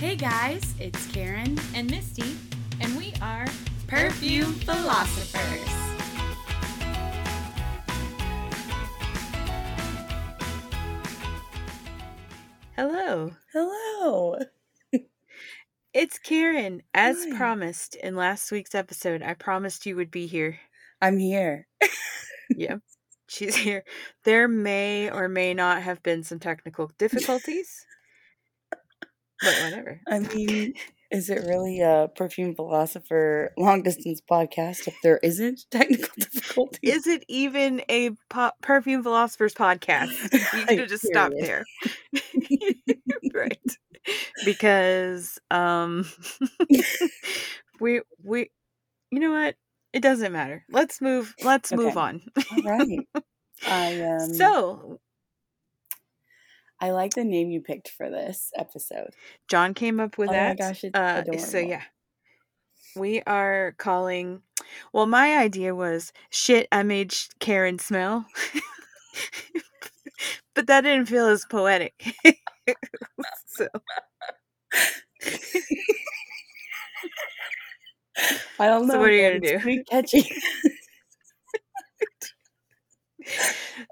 Hey guys, it's Karen and Misty, and we are Perfume Philosophers. Hello, Hello. it's Karen. As Hi. promised in last week's episode, I promised you would be here. I'm here. Yep, she's here. There may or may not have been some technical difficulties, but whatever. I mean, is it really a perfume philosopher long distance podcast if there isn't technical difficulty? Is it even a po- perfume philosophers podcast? You could have just stopped Period. there, right? Because um, we we, you know what? It doesn't matter. Let's move. Let's move on. All right. I um so I like the name you picked for this episode. John came up with that. Oh my gosh, it's uh, so yeah, we are calling. Well, my idea was shit. I made Karen smell, but that didn't feel as poetic. so I don't know. So what are you gonna it's do? Pretty catchy.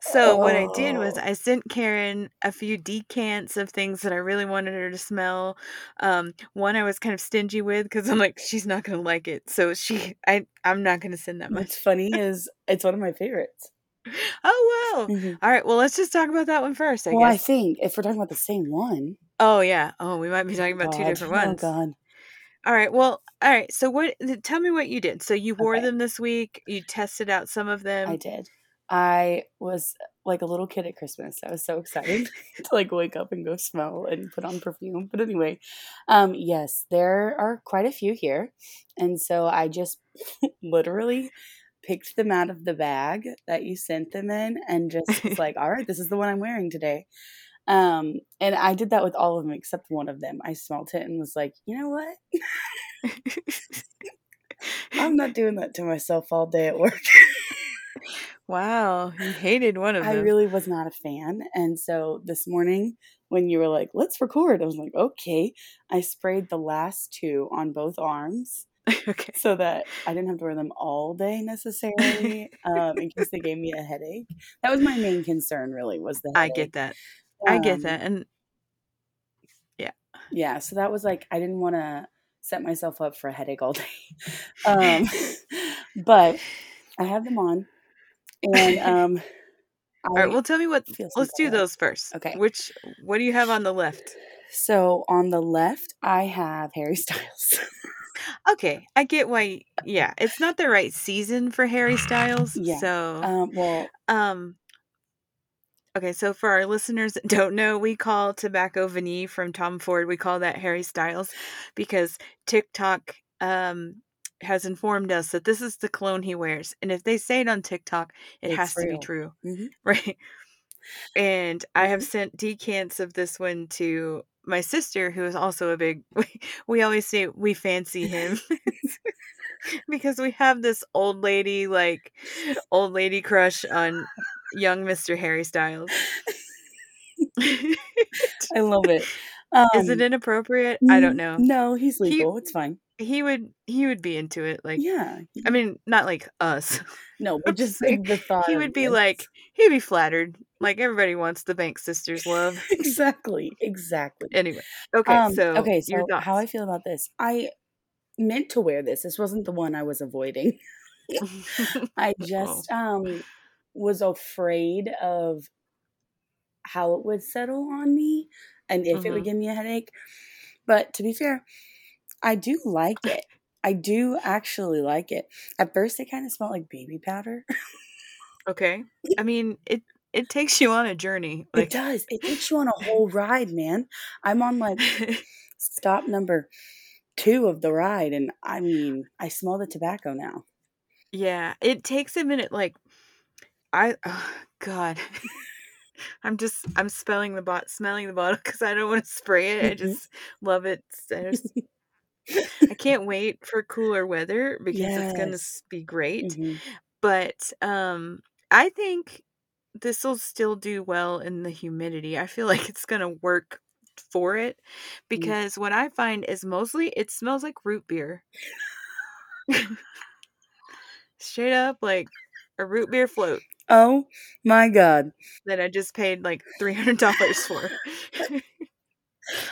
So what I did was Oh. I sent Karen a few decants of things that I really wanted her to smell. Um, one I was kind of stingy with because I'm like she's not gonna like it, so she I I'm not gonna send that much. What's funny is it's one of my favorites. Oh well. Mhm. All right. Well, let's just talk about that one first. I well, I think if we're talking about the same one, oh yeah. Oh, we might be talking about two God, different oh ones. God, All right. Well. All right. So what? Tell me what you did. So you wore Okay. them this week. You tested out some of them. I did. I was like a little kid at Christmas. I was so excited to like wake up and go smell and put on perfume. But anyway, um, yes, there are quite a few here, and so I just literally picked them out of the bag that you sent them in, and just was like, all right, this is the one I'm wearing today. Um, and I did that with all of them except one of them. I smelt it and was like, you know what? I'm not doing that to myself all day at work. Wow. You hated one of them. I really was not a fan. And so this morning, when you were like, let's record, I was like, okay. I sprayed the last two on both arms okay. so that I didn't have to wear them all day necessarily um, in case they gave me a headache. That was my main concern, really, was the I get that. I get Um, that. And yeah. Yeah, so that was like, I didn't want to set myself up for a headache all day. um, but I have them on. And um, all right. Well, tell me what. Let's do those first. Okay. Which? What do you have on the left? So on the left, I have Harry Styles. Okay, I get why. Yeah, it's not the right season for Harry Styles. Yeah, So, um, well, um, okay. So for our listeners that don't know, we call tobacco vanille from Tom Ford. We call that Harry Styles because TikTok um has informed us that this is the cologne he wears, and if they say it on TikTok, it It's has to be real. true, Mhm. right? And I have Mhm. sent decants of this one to my sister, who is also a big. We, we always say we fancy him because we have this old lady, like old lady crush on young Mister Harry Styles. I love it. Um, is it inappropriate? I don't know. No, he's He- legal. it's fine. He would he would be into it. Like Yeah. I mean, not like us. No, but just saying, the thought. he would be this. like he'd be flattered. Like everybody wants the Bank sisters love. exactly, exactly. Anyway, okay, um, so okay, so how I feel about this? I meant to wear this. This wasn't the one I was avoiding. I Oh. just um was afraid of how it would settle on me and if it would Mhm. give me a headache. But to be fair, I do like it. I do actually like it. At first, it kind of smelled like baby powder. okay. I mean, it it takes you on a journey. it does. It takes you on a whole ride, man. I'm on like stop number two of the ride, and I mean, I smell the tobacco now. Yeah, it takes a minute. Like, I, oh, God, I'm just, I'm spelling the bot, smelling the bottle because I don't want to spray it. I Mhm. just love it. I, just, I can't wait for cooler weather because it's gonna be great. Mhm. But um, I think this will still do well in the humidity. I feel like it's gonna work for it because what I find is mostly it smells like root beer. Straight up like a root beer float Oh my god. that I just paid like $300 for.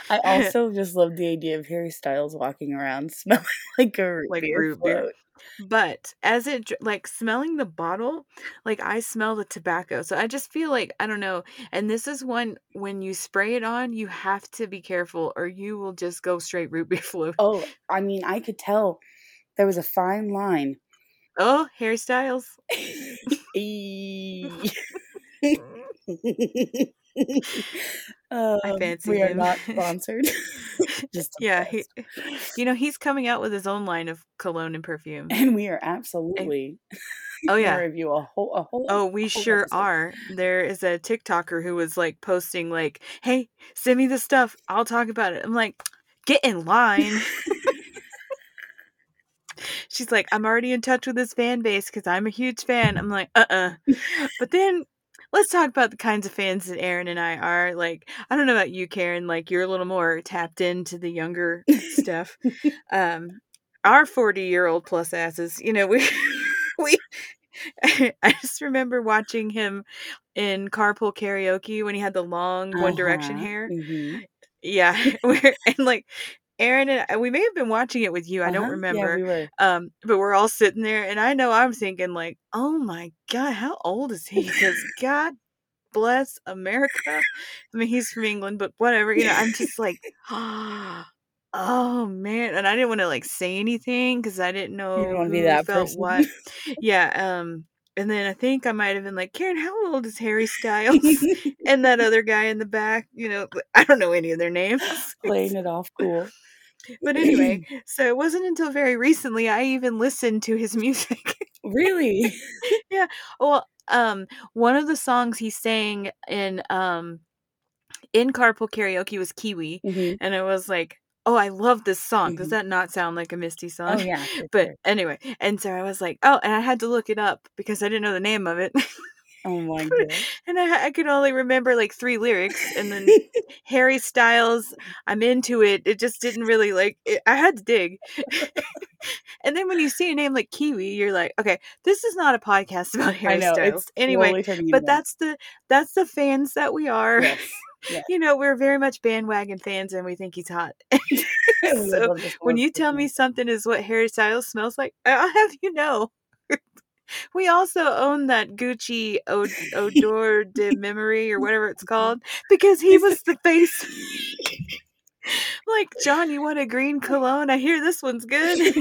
I also just love the idea of Harry Styles walking around smelling like a root Like beer root beer. float. But as it like smelling the bottle, like I smell the tobacco. So I just feel like I don't know. And this is one when you spray it on, you have to be careful or you will just go straight root beer float. Oh, I mean, I could tell there was a fine line. Oh, Harry Styles. Um, fancy we are him. not sponsored. Just Yeah, he, you know, he's coming out with his own line of cologne and perfume. and we are absolutely. Oh yeah. review a whole a whole. Oh, we whole sure episode. are. There is a TikToker who was like posting like, "Hey, send me the stuff. I'll talk about it." I'm like, "Get in line." She's like, "I'm already in touch with this fan base because I'm a huge fan." I'm like, "Uh-uh." But then let's talk about the kinds of fans that Aaron and I are. Like, I don't know about you, Karen. Like, you're a little more tapped into the younger stuff. Um, our 40 year old plus asses, you know, we we. I just remember watching him in carpool karaoke when he had the long One Direction Uh-huh, hair. mhm. Yeah, and like Aaron and I, we may have been watching it with you. I don't Uh-huh, remember. Yeah, we were. Um, but we're all sitting there, and I know I'm thinking like, "Oh my god, how old is he?" Because God bless America. I mean, he's from England, but whatever. You know, I'm just like, oh oh man, and I didn't want to like say anything because I didn't know You didn't want to be that felt person. what. Yeah. Um, and then I think I might have been like, Karen, how old is Harry Styles? and that other guy in the back, you know, I don't know any of their names. Playing it off cool. But anyway, so it wasn't until very recently I even listened to his music. Really? Yeah. Well, um, one of the songs he sang in um in carpool karaoke was Kiwi, Mhm. and it was like, "Oh, I love this song." Does Mhm. that not sound like a Misty song? Oh yeah. But sure. anyway, and so I was like, "Oh," and I had to look it up because I didn't know the name of it, Oh my god. and I, I could only remember like three lyrics, and then Harry Styles, I'm into it. It just didn't really like. It, I had to dig. and then when you see a name like Kiwi, you're like, okay, this is not a podcast about I Harry know. Styles. It's Anyway, but that's the that's the fans that we are. that. Yes. You know, we're very much bandwagon fans, and we think he's hot. So when you tell me something is what Harry Styles smells like, I'll have you know. we also own that Gucci Od- Odor de Memory or whatever it's called because he was the face. like, John, you want a green cologne? I hear this one's good.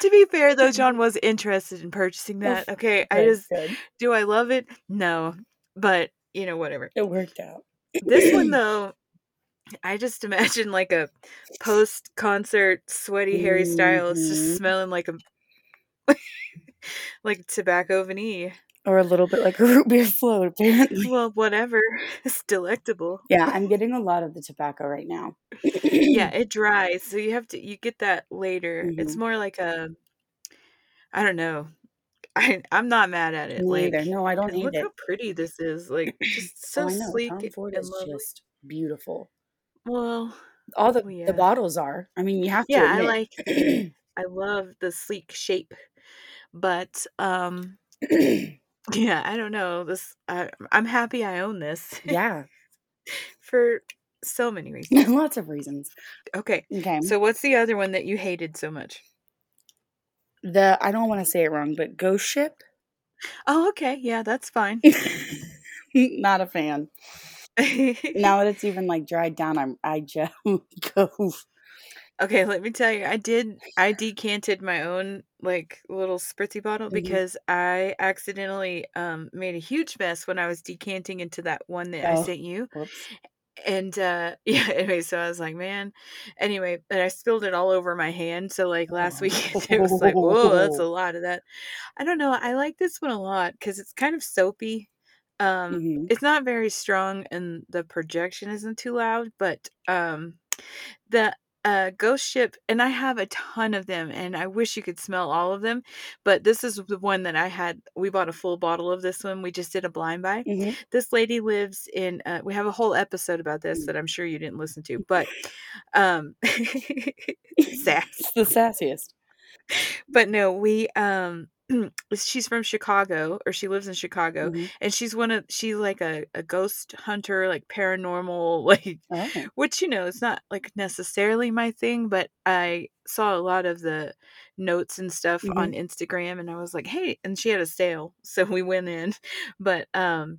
to be fair, though, John was interested in purchasing that. Okay, I just do I love it? No, but you know, whatever. It worked out. This one though, I just imagine like a post concert sweaty Harry Styles Mhm. just smelling like a like tobacco vanille. or a little bit like a root beer float, apparently. Well, whatever. It's delectable. Yeah, I'm getting a lot of the tobacco right now. Yeah, it dries, so you have to you get that later. It's Mhm. more like a I don't know. I I'm not mad at it. Me like either. No, I don't hate look it. how pretty this is. Like just so oh, I know. sleek Tom Ford and is lovely. just beautiful. Well, All the oh, yeah. the bottles are. I mean, you have to. Yeah, I like I love the sleek shape. But um yeah, I don't know. This I I'm happy I own this yeah, for so many reasons. lots of reasons. Okay. Okay, So what's the other one that you hated so much? The I don't want to say it wrong, but Ghost Ship. Oh, okay. Yeah, that's fine. Not a fan. Now that it's even like dried down, I'm I just go. okay, let me tell you. I did I decanted my own like little spritzy bottle Mhm. because I accidentally um made a huge mess when I was decanting into that one that I Oh. sent you. Whoops. And uh yeah anyway so i was like man anyway but i spilled it all over my hand so like last weekend it was like whoa that's a lot of that i don't know i like this one a lot because it's kind of soapy um Mhm. it's not very strong and the projection isn't too loud but um the uh, Ghost Ship, and I have a ton of them, and I wish you could smell all of them. But this is the one that I had. We bought a full bottle of this one. We just did a blind buy. Mhm. This lady lives in. Uh, we have a whole episode about this Mm. that I'm sure you didn't listen to, but um, sass. The sassiest. But no, we um. she's from Chicago or she lives in Chicago Mhm. and she's one of she's like a, a ghost hunter like paranormal like Oh. which you know it's not like necessarily my thing but i saw a lot of the notes and stuff on instagram and i was like hey and she had a sale so we went in but um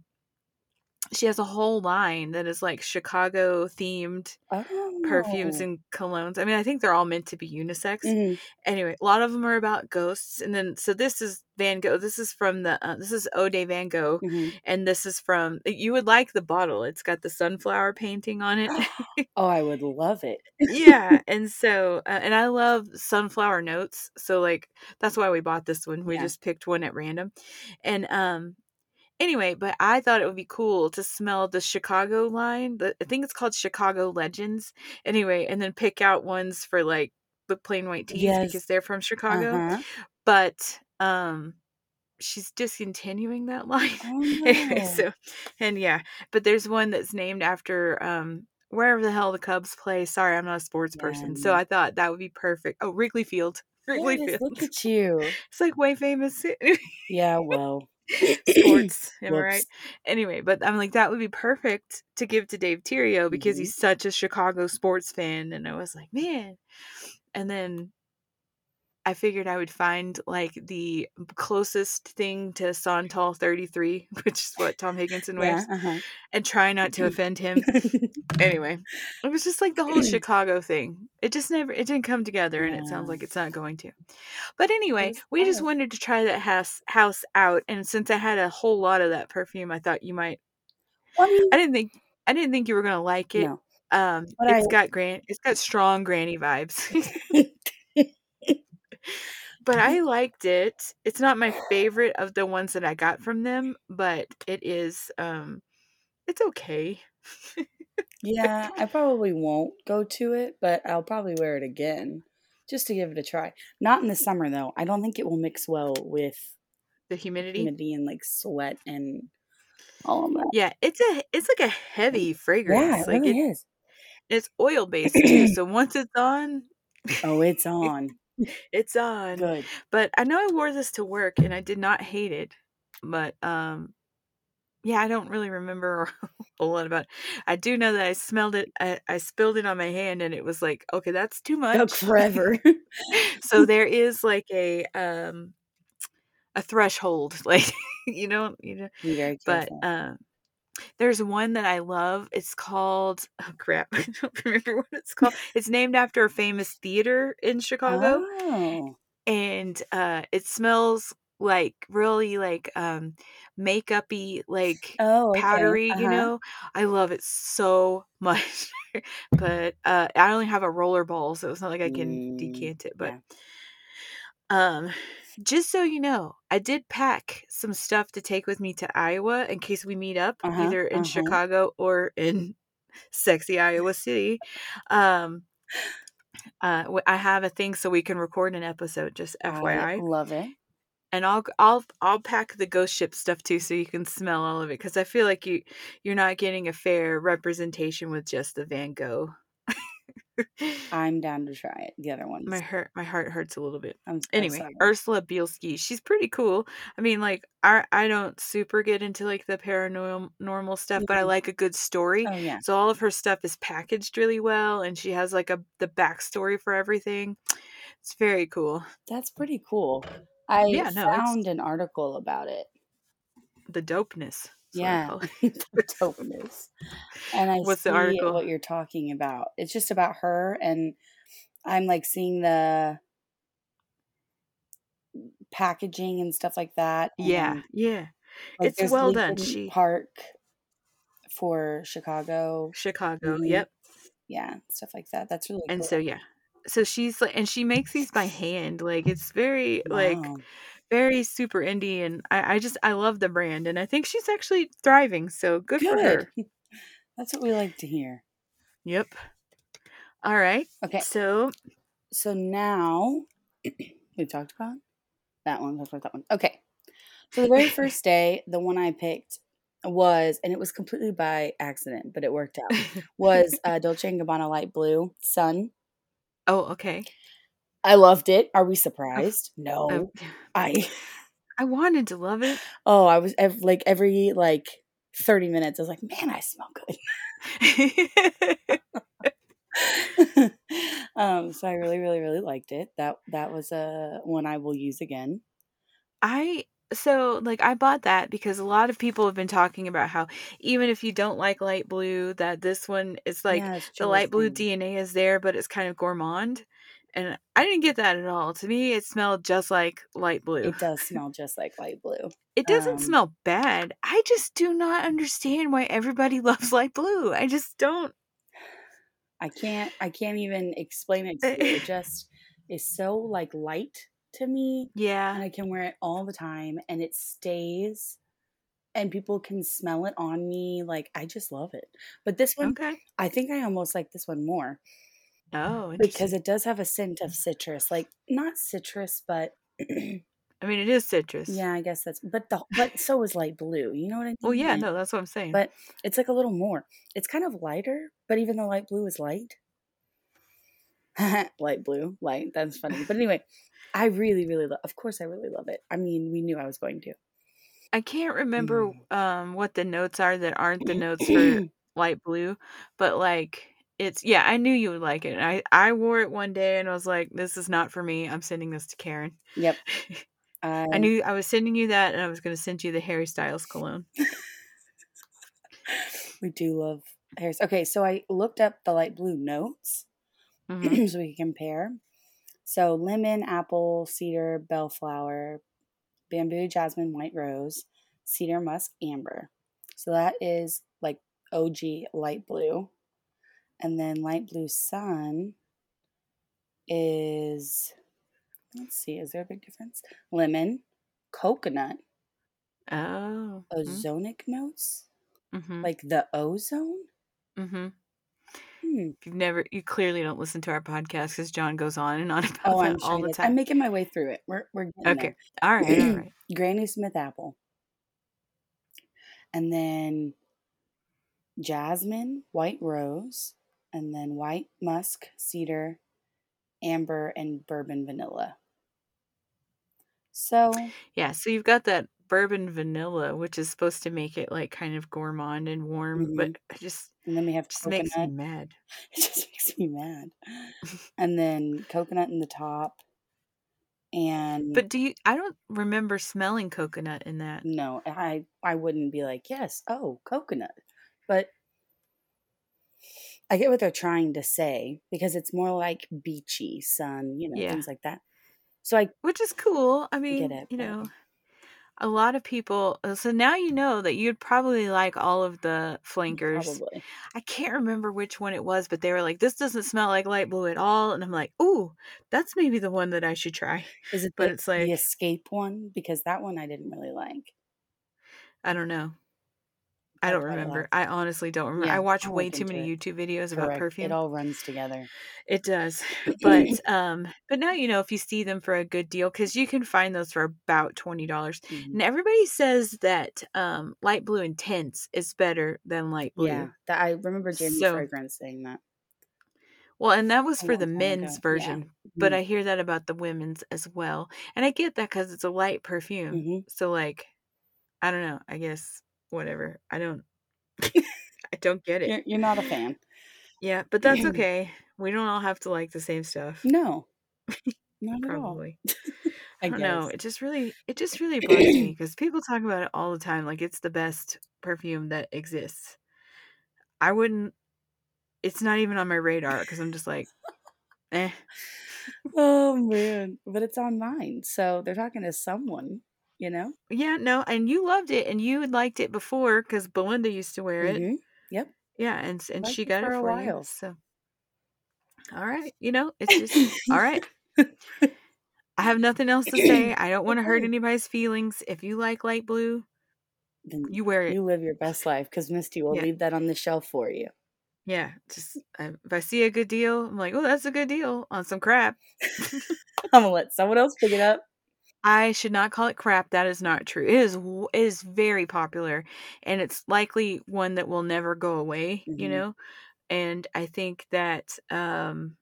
she has a whole line that is like chicago themed Oh. perfumes and colognes i mean i think they're all meant to be unisex Mhm. anyway a lot of them are about ghosts and then so this is van gogh this is from the uh, this is ode van gogh Mhm. and this is from you would like the bottle it's got the sunflower painting on it Oh, I would love it. yeah and so uh, and i love sunflower notes so like that's why we bought this one we Yeah. just picked one at random and um anyway but i thought it would be cool to smell the chicago line the, i think it's called chicago legends anyway and then pick out ones for like the Plain White T's Yes. because they're from chicago Uh-huh. but um she's discontinuing that line Oh, so and yeah, but there's one that's named after um wherever the hell the Cubs play. Sorry, I'm not a sports person, so I thought that would be perfect. Oh, Wrigley Field, Wrigley Yes, Field. look at you. It's like way famous Yeah, well. sports. Am I right? Anyway, but I'm like that would be perfect to give to Dave Terrio because Mhm. he's such a Chicago sports fan, and I was like, man. And then I figured I would find like the closest thing to Santal 33, which is what Tom Higginson wears, Yeah, uh-huh. and try not to offend him. anyway, it was just like the whole Chicago thing. It just never, it didn't come together, and it sounds like it's not going to. But anyway, we just wanted to try that house house out, and since I had a whole lot of that perfume, I thought you might. Well, I mean, I didn't think I didn't think you were gonna like it. no. Um, But it's I- got gran, it's got strong granny vibes. but I liked it. It's not my favorite of the ones that I got from them, but it is um it's okay. Yeah, I probably won't go to it, but I'll probably wear it again just to give it a try. Not in the summer though. I don't think it will mix well with The humidity. humidity and like sweat and all of that. Yeah, it's a it's like a heavy fragrance. Yeah, it like really it, is. it's oil based too. So once it's on, Oh, it's on. It's on. Good. But I know I wore this to work and I did not hate it. But um yeah, I don't really remember a lot about it. I do know that I smelled it I, I spilled it on my hand and it was like, okay, that's too much. Took forever. so there is like a um a threshold. Like you know, you know but um there's one that I love. It's called oh crap, I don't remember what it's called. It's named after a famous theater in Chicago Oh. and uh it smells like really like um makeup-y like Oh, okay. powdery, you Uh-huh. know. I love it so much. but uh I only have a roller ball, so it's not like I can Mm, decant it, but yeah. Um just so you know, I did pack some stuff to take with me to Iowa in case we meet up Uh-huh, either in uh-huh. Chicago or in sexy Iowa City. Um uh I have a thing so we can record an episode just I FYI. love it. And I'll I'll I'll pack the ghost ship stuff too so you can smell all of it cuz I feel like you you're not getting a fair representation with just the Van Gogh. I'm down to try it. The other one. my heart my heart hurts a little bit. I'm so anyway, sorry. Ursula Bielski, she's pretty cool. I mean, like I I don't super get into like the paranormal normal stuff, but I Mhm. like a good story. Oh yeah. So all of her stuff is packaged really well, and she has like a the backstory for everything. It's very cool. That's pretty cool. I Yeah, no, it's- found an article about it. The dopeness. Is what I Yeah. the dopeness. And I What's see the article? what you're talking about. It's just about her and I'm like seeing the packaging and stuff like that. Yeah, yeah. like, It's well done. She Park for Chicago. Chicago. Mhm. Yep. Yeah, stuff like that. That's really cool. And cool. so yeah. So she's like, and she makes these by hand. Like it's very like Wow. Very super indie and I, I just I love the brand and I think she's actually thriving, so good, for her. That's what we like to hear. Yep. All right. Okay. So So now we talked about that one. Talked about that one. Okay. So the very first day, the one I picked was, and it was completely by accident, but it worked out. Was uh, Dolce and Gabbana light blue sun. Oh, okay. I loved it. Are we surprised? No. I I wanted to love it. oh I was ev- like every like thirty minutes. I was like, man, I smell good. um, so I really, really, really liked it. That that was a one I will use again. I so like I bought that because a lot of people have been talking about how even if you don't like light blue, that this one is like yeah, the light blue. DNA is there, but it's kind of gourmand. And I didn't get that at all. To me, it smelled just like light blue. It does smell just like light blue. It doesn't Um, smell bad. I just do not understand why everybody loves light blue. I just don't. I can't I can't even explain it to you. It just is so like light to me Yeah. and I can wear it all the time and it stays and people can smell it on me. Like I just love it. But this one Okay. I think I almost like this one more Oh, because it does have a scent of citrus. Like not citrus, but I mean, it is citrus. yeah, I guess that's but the but so is light blue. You know what I mean? Well, yeah, no, that's what I'm saying. But it's like a little more. It's kind of lighter, but even though light blue is light, light blue, light. That's funny. But anyway, I really, really love. Of course, I really love it. I mean, we knew I was going to. I can't remember Mm. um what the notes are that aren't the notes for light blue, but like it's yeah, I knew you would like it. I I wore it one day and I was like, this is not for me. I'm sending this to Karen. yep. I, I knew I was sending you that and I was going to send you the Harry Styles cologne. we do love hairs. Okay, so I looked up the light blue notes hmm so we can compare. So lemon, apple, cedar, bellflower, bamboo, jasmine, white rose, cedar, musk, amber. So that is like OG light blue. And then light blue sun is, let's see, is there a big difference? Lemon, coconut, Oh. ozonic notes, Mm-hmm. like the ozone. mm-hmm. Hmm. You've never, you clearly don't listen to our podcast because John goes on and on about Oh, that I'm all the time. I'm making my way through it. We're we're getting okay. All right. All there. right. Granny Smith apple, and then jasmine, white rose, and then white musk, cedar, amber, and bourbon vanilla. So Yeah. So you've got that bourbon vanilla, which is supposed to make it like kind of gourmand and warm, but mm-hmm. it just and then we have just coconut. makes me mad. It just makes me mad. And then coconut in the top, and But do you? I don't remember smelling coconut in that. no, I I wouldn't be like yes, oh coconut, but I get what they're trying to say because it's more like beachy sun, you know, Yeah. things like that. So I Which is cool. I mean, it, you but- know, a lot of people. uh, So now you know that you'd probably like all of the flankers. probably I can't remember which one it was, but they were like, "This doesn't smell like light blue at all," and I'm like, "Ooh, that's maybe the one that I should try." is it But the, it's like the escape one because that one I didn't really like. I don't know. I I don't remember. I honestly don't remember. Yeah, I watch I'll way too many it. YouTube videos about perfume. It all runs together. It does. But um but now you know if you see them for a good deal cuz you can find those for about $20. Mhm. And everybody says that um light blue intense is better than light blue. Yeah, that I remember Jamie So- Fragrance saying that. Well, and that was for the men's ago, version, but Mhm. I hear that about the women's as well. And I get that cuz it's a light perfume. Mhm. So like I don't know, I guess whatever. I don't I don't get it. You're, you're not a fan. Yeah, but that's okay. We don't all have to like the same stuff. No, not at all. I I don't know. It just really, it just really bugs me because people talk about it all the time, like it's the best perfume that exists. I wouldn't. It's not even on my radar because I'm just like, eh. Oh man, but it's on mine, so they're talking to someone, you know. Yeah, no, and you loved it, and you had liked it before because Belinda used to wear it. Mhm. Yep. Yeah, and and she got for it a for you. while. So, all right, you know, it's just all right. I have nothing else to say. I don't want to hurt anybody's feelings. If you like light blue, Then you wear it. you live your best life because Misty will Yeah. leave that on the shelf for you. Yeah, just uh, if I see a good deal, I'm like, oh, that's a good deal on some crap. I'm gonna let someone else pick it up. I should not call it crap. That is not true. It is it is very popular, and it's likely one that will never go away. You Mhm. know, and I think that um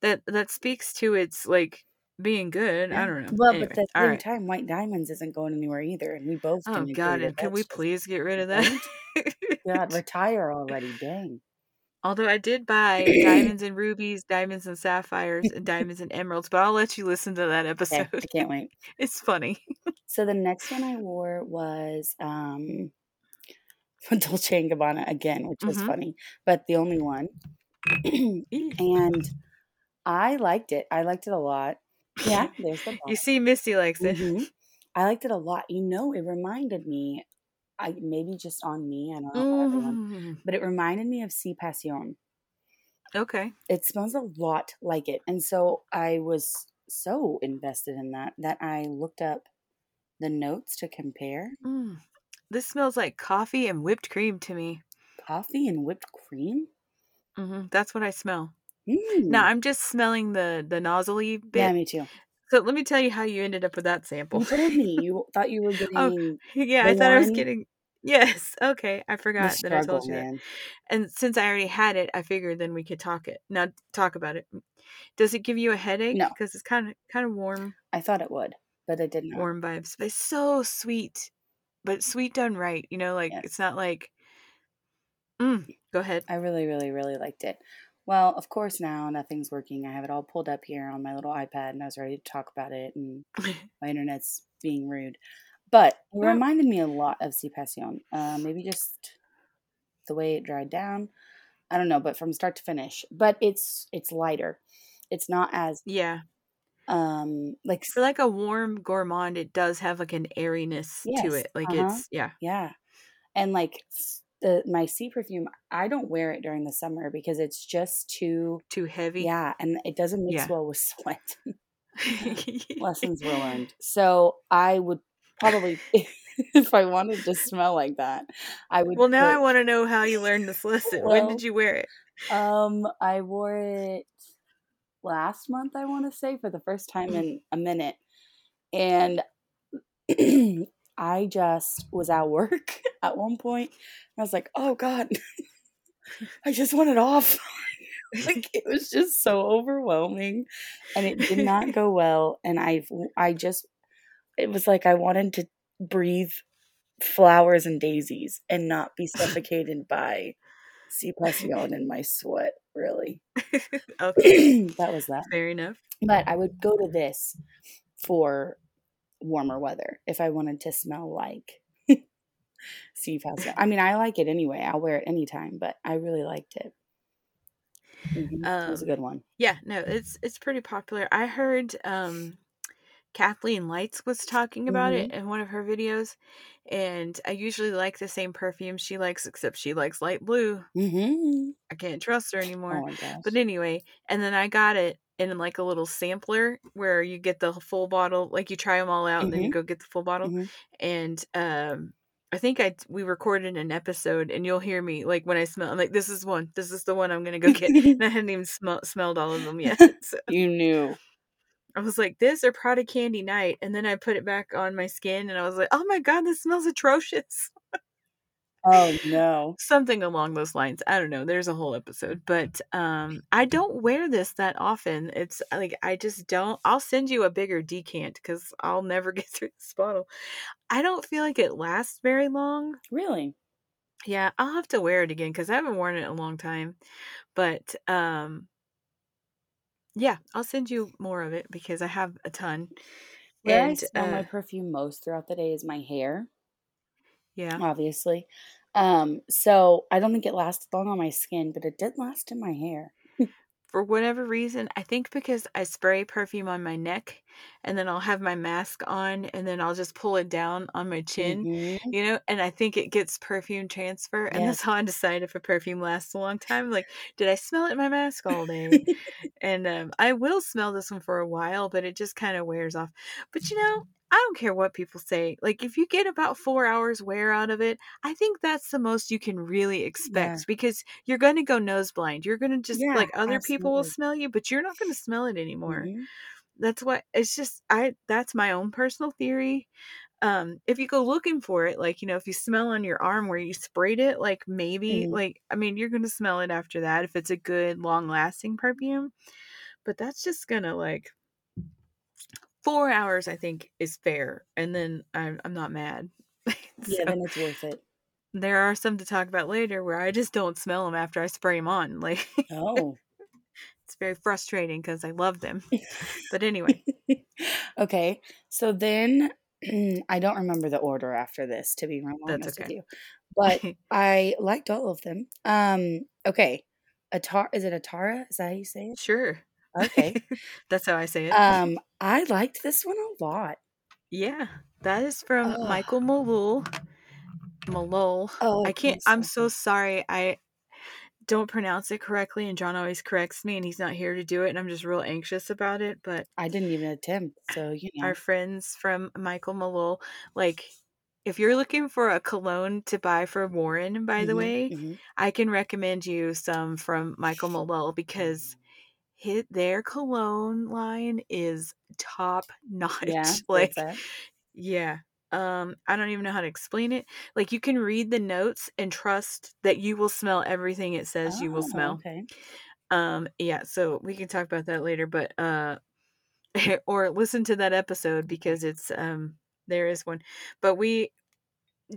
that that speaks to its like being good. I don't know. Well, but Anyway, at the same right. time, White Diamonds isn't going anywhere either, and we both Oh God, and can we please get rid of that? God, retire already, dang. Although I did buy diamonds and rubies, diamonds and sapphires, and diamonds and emeralds, but I'll let you listen to that Okay, episode. I can't wait. It's funny. So the next one I wore was um Dolce and Gabbana again, which was Mhm. funny, but the only one. And I liked it. I liked it a lot. Yeah, there's the You see, Misty likes it. Mhm. I liked it a lot. You know, it reminded me. I maybe just on me. I don't know about everyone, Mm. but it reminded me of Si Passion. Okay. It smells a lot like it, and so I was so invested in that that I looked up the notes to compare Mm. This smells like coffee and whipped cream to me. coffee and whipped cream. hmm That's what I smell. Mm. Now I'm just smelling the the nozzly bit. yeah, me too. So let me tell you how you ended up with that sample. You told me you thought you were oh, getting yeah, the I thought I was getting. Yes. Okay, I forgot that I told you that. And since I already had it, I figured then we could talk it. Now talk about it. Does it give you a headache? No. because it's kind of kind of warm, I thought it would, but it did not. warm vibes. But it's so sweet, but sweet done right. You know, like Yes. it's not like. Mm, go ahead. I really, really, really liked it. Well, of course, now nothing's working. I have it all pulled up here on my little iPad, and I was ready to talk about it, and my internet's being rude. But it reminded me a lot of Si Passion. Uh, maybe just the way it dried down. I don't know, but from start to finish. But it's it's lighter. It's not as yeah, um like for like a warm gourmand, it does have like an airiness to it. Like uh-huh. it's yeah. Yeah. And like the my Si perfume, I don't wear it during the summer because it's just too Too heavy. yeah, and it doesn't mix Yeah. well with sweat. Lessons were learned. So I would probably if I wanted to smell like that, I would Well, now I want to know how you learned this lesson. when did you wear it? um I wore it last month, I want to say, for the first time in a minute. And I just was at work at one point. And I was like, oh God, I just want it off. like it was just so overwhelming and it did not go well. And I've, I just, it was like I wanted to breathe flowers and daisies and not be suffocated by Si Passion in my sweat, really. okay, that was that. fair enough. But I would go to this for warmer weather if I wanted to smell like Si Passion. I mean, I like it anyway. I'll wear it anytime, but I really liked it. Mhm, it was a Um, good one. Yeah, no, it's it's pretty popular. I heard um Kathleen Lights was talking about it Mm-hmm. in one of her videos, and I usually like the same perfume she likes, except she likes light blue. Mm-hmm. I can't trust her anymore. Oh. But anyway, and then I got it in like a little sampler where you get the full bottle, like you try them all out, and then you Mhm. go get the full bottle. Mhm. And um, I think I we recorded an episode, and you'll hear me like when I smell. I'm like, this is one. This is the one I'm gonna go get. and I hadn't even smell, smelled all of them yet. So you knew. I was like, this or Prada Candy Night, and then I put it back on my skin, and I was like, oh my god, this smells atrocious. Oh no. something along those lines i don't know there's a whole episode but um i don't wear this that often it's like i just don't i'll send you a bigger decant because i'll never get through this bottle i don't feel like it lasts very long Really? yeah i'll have to wear it again because i haven't worn it in a long time but um yeah i'll send you more of it because i have a ton Where I and smell my uh, perfume most throughout the day is my hair, yeah obviously. Um, so I don't think it lasted long on my skin, but it did last in my hair. For whatever reason, I think because I spray perfume on my neck and then I'll have my mask on and then I'll just pull it down on my chin, Mhm. you know, and I think it gets perfume transfer. And Yes. that's how I decide if a perfume lasts a long time. Like, did I smell it in my mask all day? and um, I will smell this one for a while, but it just kind of wears off. But you know, I don't care what people say. Like if you get about 4 hours wear out of it, I think that's the most you can really expect Yeah. because you're going to go nose blind. You're going to just Yeah, like other people will smell you, but you're not going to smell it anymore. Mhm. That's what it's just I that's my own personal theory. Um if you go looking for it, like, you know, if you smell on your arm where you sprayed it, like maybe Mhm. like I mean, you're going to smell it after that if it's a good long-lasting perfume. But that's just going to like 4 hours I think is fair and then I'm I'm not mad. Yeah, then it's worth it. there are some to talk about later where I just don't smell them after I spray them on. Like Oh. it's very frustrating because I love them. But anyway, okay. So then I don't remember the order after this, to be real That's honest with you. But I liked all of them. Um, okay. Atar is it Atara? Is that how you say it? sure. Okay. That's how I say it. Um, I liked this one a lot. yeah, that is from Ugh. Michael Malul. Malol. Oh, I can't. I'm so so sorry. I don't pronounce it correctly, and John always corrects me, and he's not here to do it, and I'm just real anxious about it. But I didn't even attempt, so you know. our friends from Michael Malul, like, if you're looking for a cologne to buy for Warren, by the Mhm, way, mhm. I can recommend you some from Michael Malul because hit their cologne line is top notch. Yeah, like, yeah. Um, I don't even know how to explain it. Like you can read the notes and trust that you will smell everything it says you will Oh, smell. okay. Um, yeah, so we can talk about that later, but uh or listen to that episode because it's um there is one. But we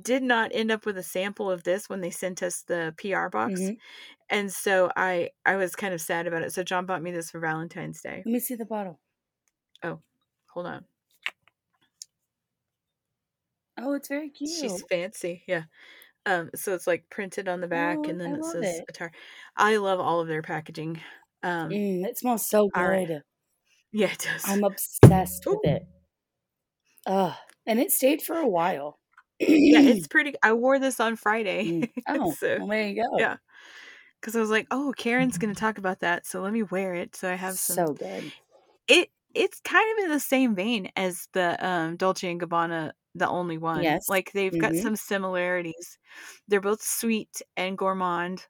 did not end up with a sample of this when they sent us the PR box. Mhm. And so I I was kind of sad about it. So John bought me this for Valentine's Day. Let me see the bottle. Oh, hold on. Oh, it's very cute. She's fancy. Yeah. Um, so it's like printed on the back Oh, and then I it says it. Atar. I love all of their packaging. Um, Mm, it smells so all right. good. yeah, it does. I'm obsessed with it. Ugh. And it stayed for a while. yeah, it's pretty. I wore this on Friday. Mm. Oh, so, well, there you go. yeah. Because I was like, oh, Karen's going to talk about that. So let me wear it. So I have some. So good. it It's kind of in the same vein as the um, Dolce and Gabbana, the only one. Yes. Like they've got Mhm. some similarities. They're both sweet and gourmand.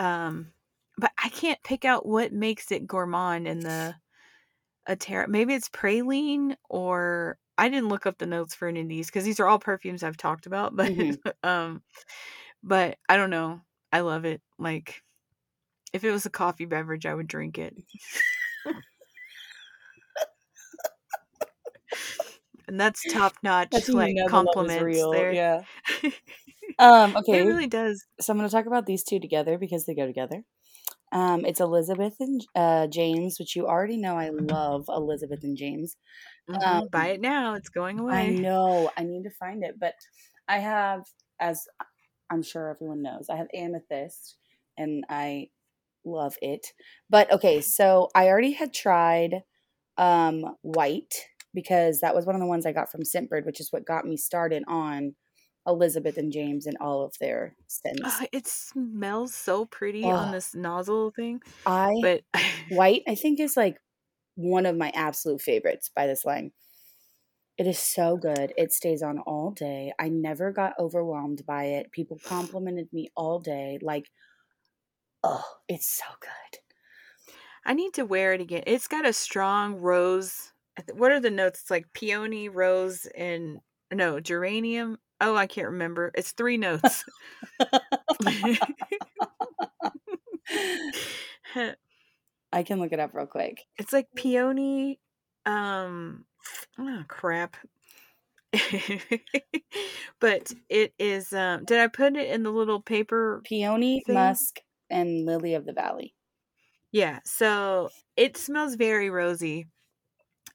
Um, but I can't pick out what makes it gourmand in the Atera. Maybe it's praline or I didn't look up the notes for any of these because these are all perfumes I've talked about. But Mhm. um, but I don't know. I love it. Like if it was a coffee beverage, I would drink it. and that's top notch. That's like you know the love is compliments real. there. Yeah. Um, it okay. really does. So I'm going to talk about these two together because they go together. Um, it's Elizabeth and uh, James, which you already know I love Elizabeth and James. Mhm. Um, Buy it now. It's going away. I know. I need to find it, but I have, as I'm sure everyone knows, I have amethyst, and I love it. But okay, so I already had tried um, white because that was one of the ones I got from Scentbird, which is what got me started on Elizabeth and James and all of their scents. Ugh, it smells so pretty on this nozzle thing, I but white, I think, is like one of my absolute favorites by this line. It is so good. It stays on all day. I never got overwhelmed by it. People complimented me all day. Like, oh, it's so good. I need to wear it again. It's got a strong rose. What are the notes? It's like peony, rose, and no geranium. Oh, I can't remember. It's three notes. I can look it up real quick. it's like peony. Um, oh crap. but it is. Um, did I put it in the little paper Peony, thing? musk, and lily of the valley. Yeah. So it smells very rosy,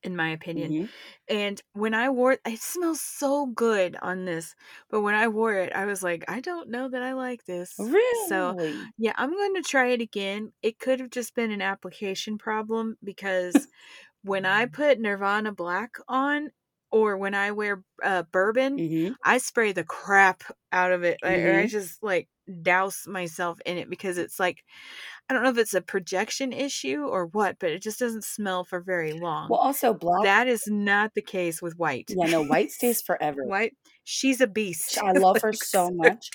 in my opinion. Mhm. And when I wore it, it smells so good on this. But when I wore it, I was like, I don't know that I like this. Really? So yeah, I'm going to try it again. It could have just been an application problem because when I put Nirvana Black on or when I wear uh, bourbon, hmm I spray the crap out of it. I, I just like douse myself in it because it's like I don't know if it's a projection issue or what, but it just doesn't smell for very long. Well, also black. that is not the case with white. yeah, no, white stays forever. White, she's a beast. I love her Like, so much.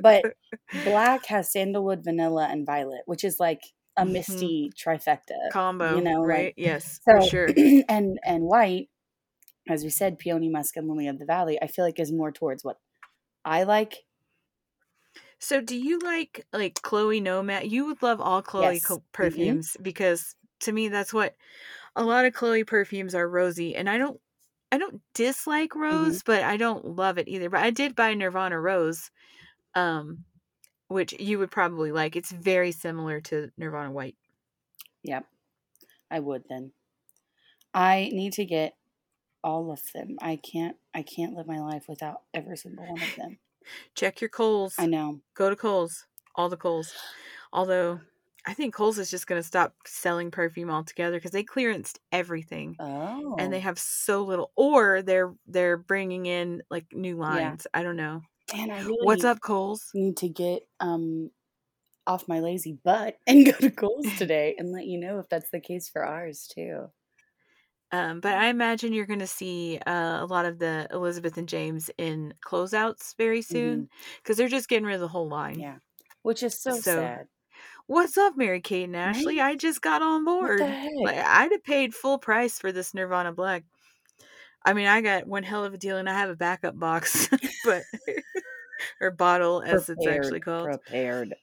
But black has sandalwood, vanilla, and violet, which is like a Mhm. misty trifecta. combo, you know, like- right? yes, So for sure. and and white, as we said, peony musk and lily of the valley, I feel like is more towards what I like. So, do you like like Chloe Nomad? You would love all Chloe Yes. co- Mhm. perfumes because to me that's what a lot of Chloe perfumes are rosy, and I don't I don't dislike Mm-hmm. rose, but I don't love it either. But I did buy Nirvana Rose, um, which you would probably like. It's very similar to Nirvana White. Yep, I would then. I need to get all of them. I can't. I can't live my life without every single one of them. Check your Kohl's. I know. Go to Kohl's. All the Kohl's. Although I think Kohl's is just going to stop selling perfume altogether because they clearanced everything. Oh, and they have so little or they're they're bringing in like new lines i don't know Man, I really what's up Kohl's Need to get um off my lazy butt and go to Kohl's today and let you know if that's the case for ours too. Um but i imagine you're going to see uh, a lot of the elizabeth and james in closeouts very soon because they're just getting rid of the whole line Mm-hmm. Yeah, which is so, So, sad. what's up mary kate and ashley i just got on board like i'd have paid full price for this nirvana black i mean i got one hell of a deal and i have a backup box but or bottle as it's actually called Prepared.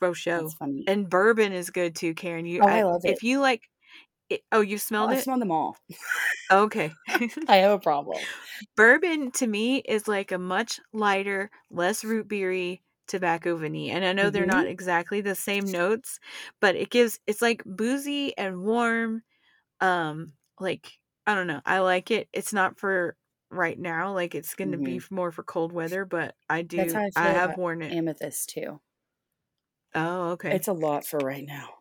Rochelle. That's. And bourbon is good too, Karen. You, Oh, I love it. If you like, it, oh, you Oh, smelled I it. smell them all. okay. I have a problem. bourbon to me is like a much lighter, less root beery tobacco vanille, and I know they're Mm-hmm. not exactly the same notes, but it gives it's like boozy and warm. Um, like I don't know. I like it. It's not for right now. Like it's going to be more for cold weather, but I do. Mm-hmm. That's how I I, have worn it. Amethyst too. oh, okay. It's a lot for right now.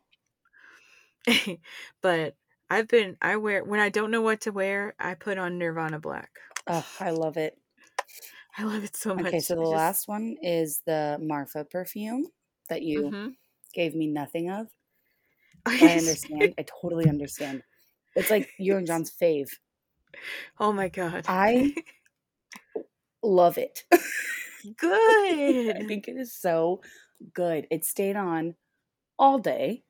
but I've been I wear when I don't know what to wear, I put on Nirvana Black. Oh, I love it. I love it so much. Okay, so the just- last one is the Marfa perfume that you Mhm. gave me nothing of. I understand. I totally understand. It's like you and John's fave. oh my god. I love it. Good. I think it is so good. It stayed on all day.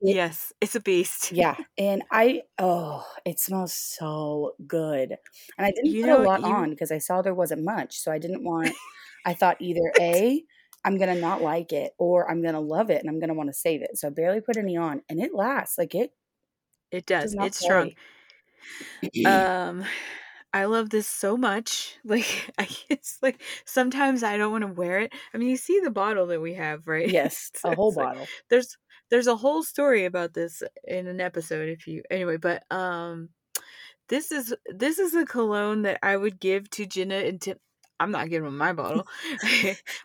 Yes, it's a beast. Yeah. And I, oh, it smells so good. And I didn't You put know, a lot you- on because I saw there wasn't much. So I didn't want, I thought either A, I'm going to not like it or I'm going to love it and I'm going to want to save it. So I barely put any on and it lasts. Like it It does does. It's strong. Um I love this so much. Like I it's like sometimes I don't want to wear it. I mean, you see the bottle that we have, right? yes, So a whole like- bottle. there's there's a whole story about this in an episode if you anyway but um this is this is a cologne that i would give to jenna and tim i'm not giving them my bottle.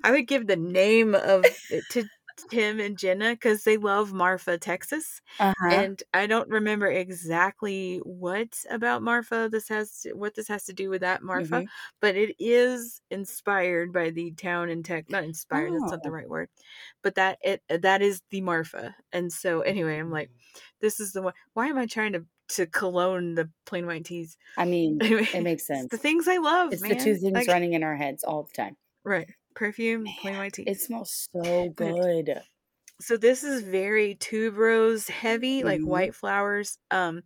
I would give the name of to tim and jenna because they love marfa texas Uh-huh. and i don't remember exactly what about marfa this has to, what this has to do with that marfa Mhm. but it is inspired by the town in tech not inspired that's not the Oh. right word but that it that is the marfa and so anyway i'm like this is the one why am i trying to to cologne the Plain White T's I mean, anyway it makes sense. the things i love It's man the two things Like- running in our heads all the time. right perfume plain Man, white tea It smells so good. so this is very tuberose heavy like Mhm. white flowers um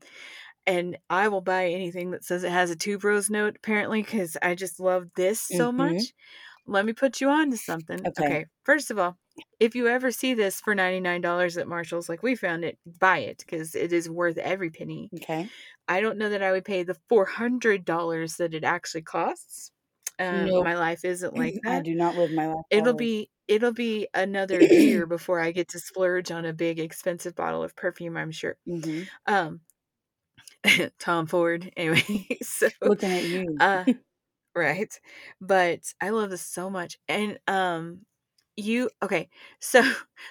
and i will buy anything that says it has a tuberose note apparently because i just love this so Mhm. much let me put you on to something Okay. okay. first of all if you ever see this for $99 at marshall's like we found it buy it because it is worth every penny Okay. i don't know that i would pay the $400 that it actually costs um, Nope. my life isn't like that. I do not live my life. it'll be it'll be another year before I get to splurge on a big expensive bottle of perfume, I'm sure. Mhm. Um Tom Ford. Anyway, so looking at you. uh right. But I love this so much. And um you okay, so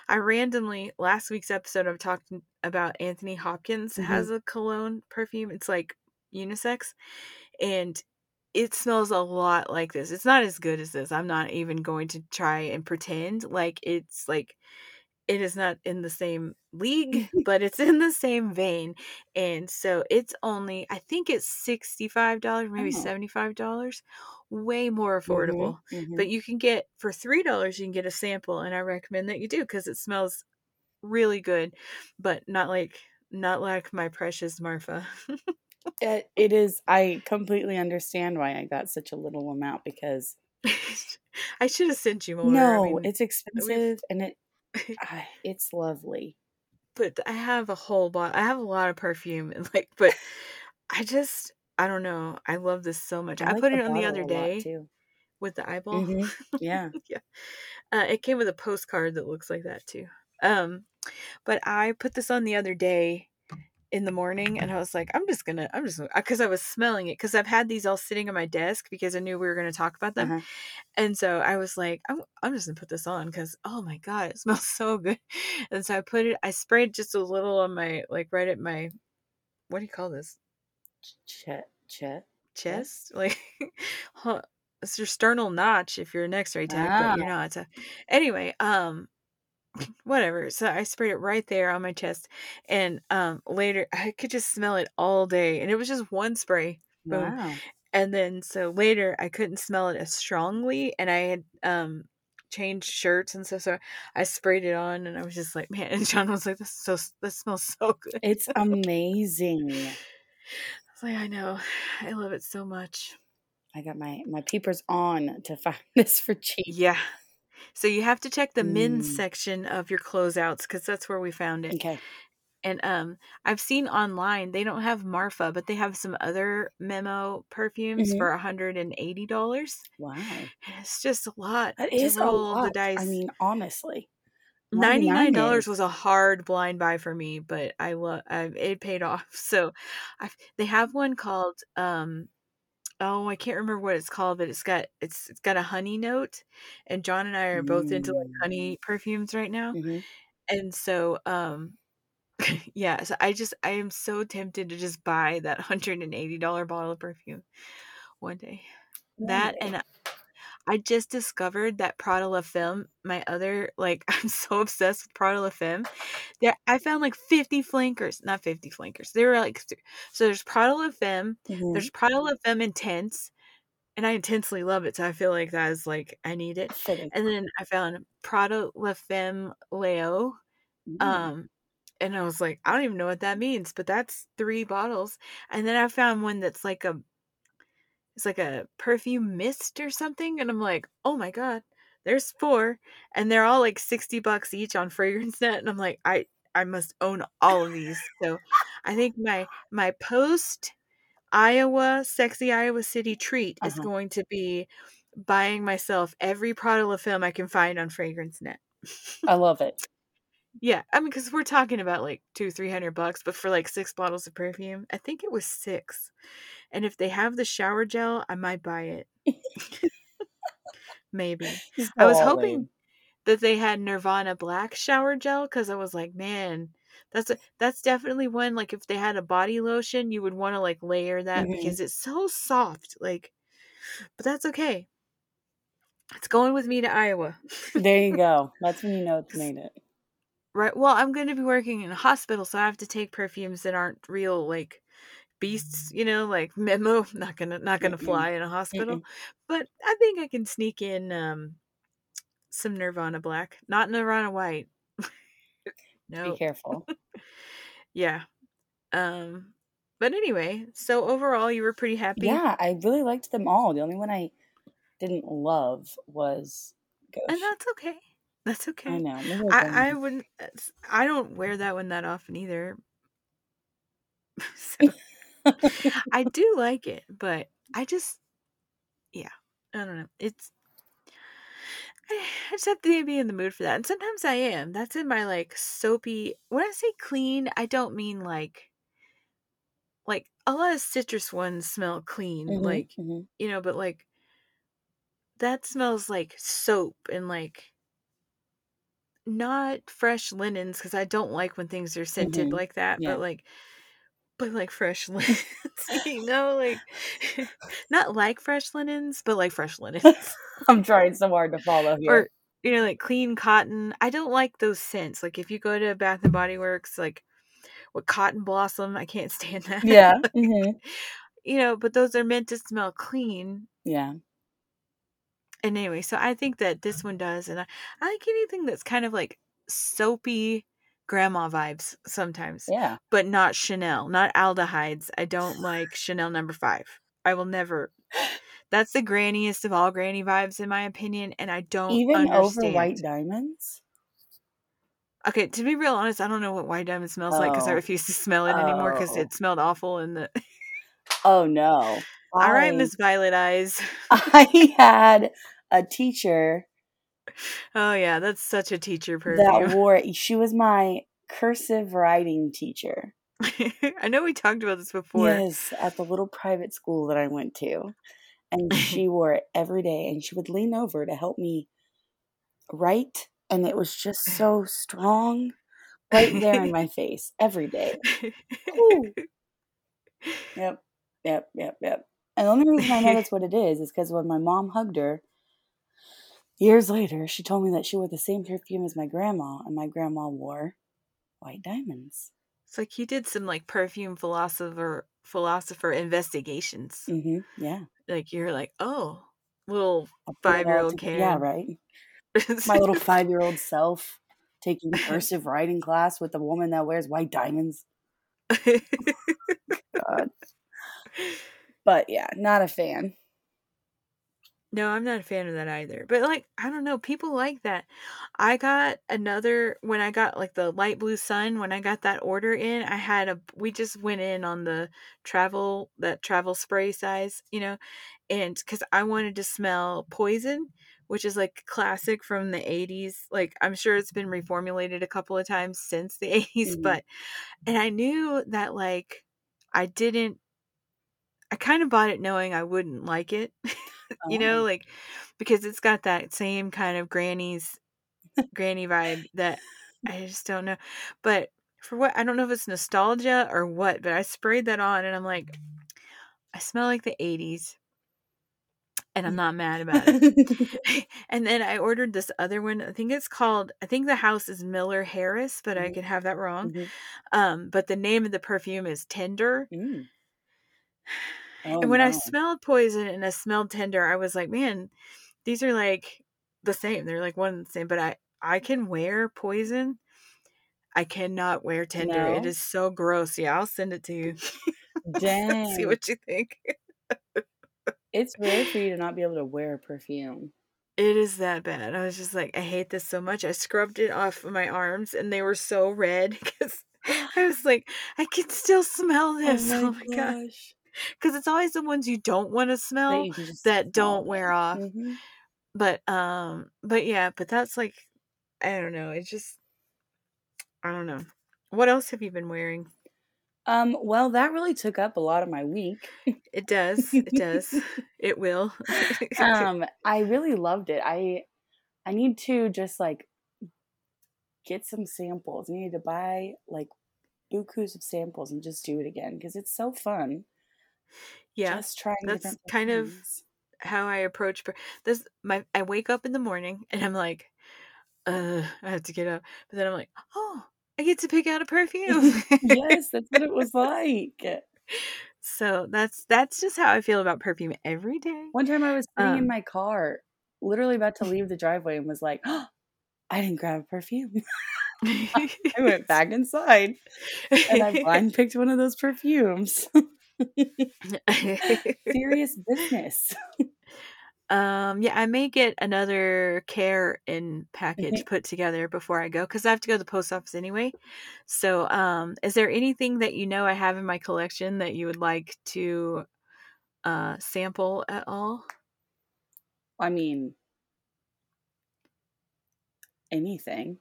I randomly last week's episode I've talked about Anthony Hopkins Mhm. has a cologne perfume. It's like unisex. And it smells a lot like this. It's not as good as this. I'm not even going to try and pretend like it's like it is not in the same league, but it's in the same vein. And so it's only I think it's $65, maybe Oh. $75. Way more affordable. Mhm, mhm. But you can get for $3 you can get a sample and I recommend that you do cuz it smells really good, but not like not like my precious Marfa. It it is I completely understand why I got such a little amount because I should have sent you more. I No, mean, it's expensive and it ah, it's lovely. but I have a whole lot. I have a lot of perfume and like but I just I don't know. I love this so much. I I like put it on the other day too. with the eyeball. Mhm. Yeah. yeah. Uh, it came with a postcard that looks like that too. Um, but I put this on the other day in the morning and I was like, I'm just gonna, I'm just, because I was smelling it because I've had these all sitting on my desk because I knew we were going to talk about them. Uh-huh. And so I was like, I'm, I'm just gonna put this on because, oh my God, it smells so good. And so I put it, I sprayed just a little on my, like right at my, what do you call this? Chet Chet. chest like huh, it's your sternal notch if you're an x-ray tech but you're Ah. not anyway um whatever so i sprayed it right there on my chest and um later i could just smell it all day and it was just one spray boom Wow. and then so later i couldn't smell it as strongly and i had um changed shirts and stuff so i sprayed it on and i was just like man and john was like this is so this smells so good It's amazing. I was like i know i love it so much I got my my peepers on to find this for cheap. Yeah. So you have to check the men's Mm. section of your closeouts because that's where we found it. Okay. And um, I've seen online they don't have Marfa, but they have some other Memo perfumes Mhm. for hundred and eighty dollars. Wow. It's just a lot That is a roll the lot. dice. I mean, honestly. Ninety nine dollars was a hard blind buy for me, but I love it paid off. So, I they have one called um oh I can't remember what it's called, but it's got it's it's got a honey note, and John and I are both into like Mm. honey perfumes right now, Mhm. and so um yeah, so I just I am so tempted to just buy that hundred and eighty dollar bottle of perfume one day. That and I just discovered that Prada La Femme, my other like I'm so obsessed with Prada La Femme. There I found like 50 flankers, not 50 flankers. They were like so there's Prada La Femme, Mhm. there's Prada La Femme Intense, and I intensely love it, so I feel like that is like I need it. Fitting. And then I found Prada La Femme Leo, Mm. um and I was like, I don't even know what that means, but that's three bottles. And then I found one that's like a it's like a perfume mist or something and I'm like, "Oh my god, there's four and they're all like 60 bucks each on Fragrance Net and I'm like, I I must own all of these. So I think my my post Iowa sexy Iowa City treat is Uh-huh. going to be buying myself every Prada La Femme I can find on Fragrance Net. I love it. Yeah, I mean, because we're talking about like two, three hundred bucks, but for like six bottles of perfume, I think it was six. And if they have the shower gel, I might buy it. Maybe. I was hoping in. that they had Nirvana Black shower gel because I was like, man, that's a, that's definitely one. Like, if they had a body lotion, you would want to like layer that Mhm. because it's so soft. Like, but that's okay. It's going with me to Iowa. There you go. That's when you know it's made it. Right. Well, I'm going to be working in a hospital, so I have to take perfumes that aren't real, like beasts. You know, like memo. Not gonna, not gonna Mm-mm. fly in a hospital. Mm-mm. But I think I can sneak in um some Nirvana black, not Nirvana white. no. Be careful. Yeah. Um. But anyway, so overall, you were pretty happy. Yeah, I really liked them all. The only one I didn't love was And that's okay. That's okay. I know. I, I wouldn't. I don't wear that one that often either. so I do like it, but I just, yeah, I don't know. It's I just have to be in the mood for that, and sometimes I am. That's in my like soapy. When I say clean, I don't mean like like a lot of citrus ones smell clean, Mhm, like mhm. you know, but like that smells like soap and like not fresh linens because I don't like when things are scented Mhm, like that. yeah. But like but like fresh linens. you know, like not like fresh linens, but like fresh linens. I'm trying so hard to follow here. or you know, like clean cotton. I don't like those scents. Like if you go to Bath and Body Works, like with cotton blossom, I can't stand that. yeah. Like, hmm You know, but those are meant to smell clean. Yeah. And anyway, so I think that this one does, and I, I like anything that's kind of like soapy grandma vibes sometimes, Yeah. but not Chanel, not aldehydes. I don't like Chanel number five. I will never. That's the granniest of all granny vibes, in my opinion, and I don't Even over understand. white diamonds. Okay, to be real honest, I don't know what white diamond smells like because I Oh. refuse to smell it anymore because Oh. it smelled awful in the. Oh no. All right, I- Miss Violet Eyes. I had a teacher Oh yeah, that's such a teacher that perfume. wore she was my cursive writing teacher. I know we talked about this before. Yes, at the little private school that I went to. And she wore it every day and she would lean over to help me write and it was just so strong right there in my face every day. Ooh. Yep. Yep, yep, yep. And the only reason I know that's what it is is because when my mom hugged her years later, she told me that she wore the same perfume as my grandma, and my grandma wore white diamonds. It's like you did some like perfume philosopher philosopher investigations. hmm Yeah. Like you're like, oh, little it all five-year-old together- Yeah, right. My little five year old self taking cursive writing class with a woman that wears white diamonds. God. But yeah, not a fan. No, I'm not a fan of that either. But like, I don't know, people like that. I got another when I got like the light blue sun, when I got that order in, I had a we just went in on the travel that travel spray size, you know, and cuz I wanted to smell poison, which is like classic from the 80s. Like I'm sure it's been reformulated a couple of times since the 80s, Mhm. but and I knew that like I didn't I kind of bought it knowing I wouldn't like it. you know, Oh. like because it's got that same kind of granny's granny vibe that I just don't know. But for what I don't know if it's nostalgia or what, but I sprayed that on and I'm like, I smell like the 80s. And I'm not mad about it. and then I ordered this other one. I think it's called I think the house is Miller Harris, but I Mhm. could have that wrong. Mhm. Um, but the name of the perfume is Tender. Mm. Oh, and when I smelled poison and I smelled tender, I was like, man, these are like the same. They're like one and the same. But I I can wear poison. I cannot wear tender. It No? is so gross. Yeah, I'll send it to you. Damn. See what you think. It's rare for you to not be able to wear perfume. It is that bad. I was just like, I hate this so much. I scrubbed it off of my arms and they were so red because I was like, I can still smell oh this. Oh my, god. gosh. Because it's always the ones you don't want to smell that don't wear off. Mhm. but um but yeah but that's like i don't know it's just i don't know what else have you been wearing Um, well, that really took up a lot of my week. it does it does it will um, I really loved it. I I need to just like get some samples. I need to buy like bukus of samples and just do it again because it's so fun. Yeah just trying that's kind of- how i approach this my i wake up in the morning and i'm like uh i have to get up but then i'm like oh i get to pick out a perfume yes, that's what it was like. so that's that's just how i feel about perfume every day One time I was sitting in Um, my car, literally about to leave the driveway, and was like, oh, "I didn't grab a perfume." I went back inside and I blind picked one of those perfumes. Serious business. Um, yeah, I may get another care in package put together before I go because I have to go to the post office anyway. So, um, is there anything that you know I have in my collection that you would like to uh sample at all? I mean, anything.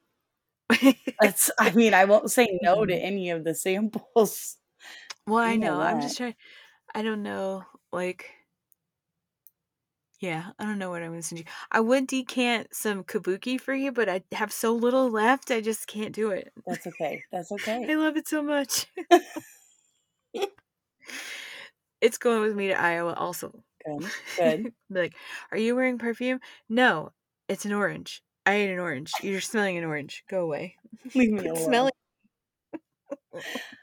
That's. I mean, I won't say no to Mhm. any of the samples. Well, I You know know. I'm just trying. I don't know. Like, yeah, I don't know what I'm gonna send you. I would decant some kabuki for you, but I have so little left. I just can't do it. That's okay. That's okay. I okay. love it so much. it's going with me to Iowa also. Good. Good. Be like, are you wearing perfume? No, it's an orange. I ate an orange. You're smelling an orange. Go away. Leave me Quit alone.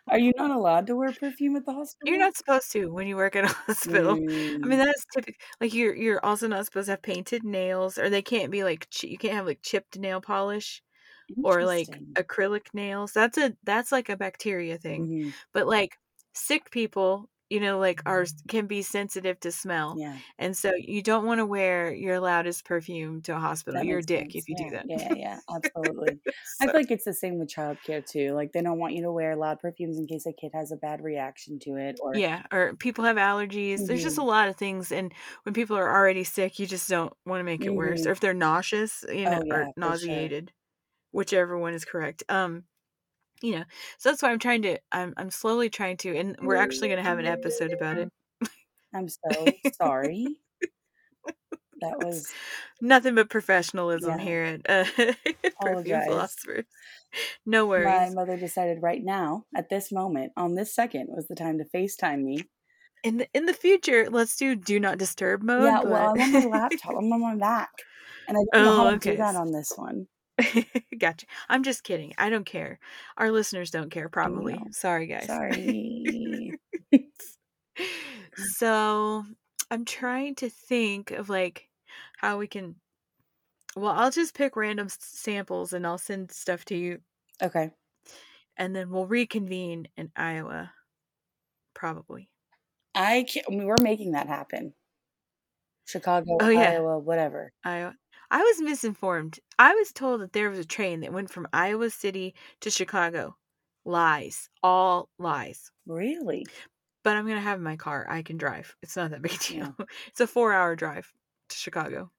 Are you not allowed to wear perfume at the hospital? You're not supposed to when you work at a hospital. I mean, Mm, that's typical. Like you're you're also not supposed to have painted nails, or they can't be like you can't have like chipped nail polish or like acrylic nails. That's a that's like a bacteria thing. Mhm, But like sick people, you know, like are can be sensitive to smell, Yeah, and so you don't want to wear your loudest perfume to a hospital. that You're a dick sense. if you do that. yeah, yeah, absolutely. I feel like it's the same with childcare too. Like they don't want you to wear loud perfumes in case a kid has a bad reaction to it, or Yeah, or people have allergies. There's just a Mhm. lot of things, and when people are already sick, you just don't want to make it worse. Mhm. Or if they're nauseous, you know, Oh, yeah, or for sure. nauseated, whichever one is correct. Um, you know, so that's why I'm trying to. I'm I'm slowly trying to, and we're actually going to have an episode about it. I'm so sorry. That was Nothing but professionalism Yeah. here at uh, Perfume. Philosophers. No worries. my mother decided right now, at this moment, on this second, was the time to FaceTime me. In the in the future, let's do do not disturb mode. yeah, well, I'm on my laptop. I'm on my Mac, and I don't know how Oh, to do that on this one. gotcha. I'm just kidding. I don't care. Our listeners don't care, probably. know. Sorry, guys. Sorry. so I'm trying to think of like how we can. Well, I'll just pick random s- samples and I'll send stuff to you, okay. and then we'll reconvene in Iowa, probably. I can't, I mean, we're making that happen. Chicago, Oh, yeah. Iowa, whatever. Iowa. I was misinformed. I was told that there was a train that went from Iowa City to Chicago. Lies. All lies. Really? But I'm gonna have my car. I can drive. It's not that big a Yeah. deal. It's a four hour drive to Chicago.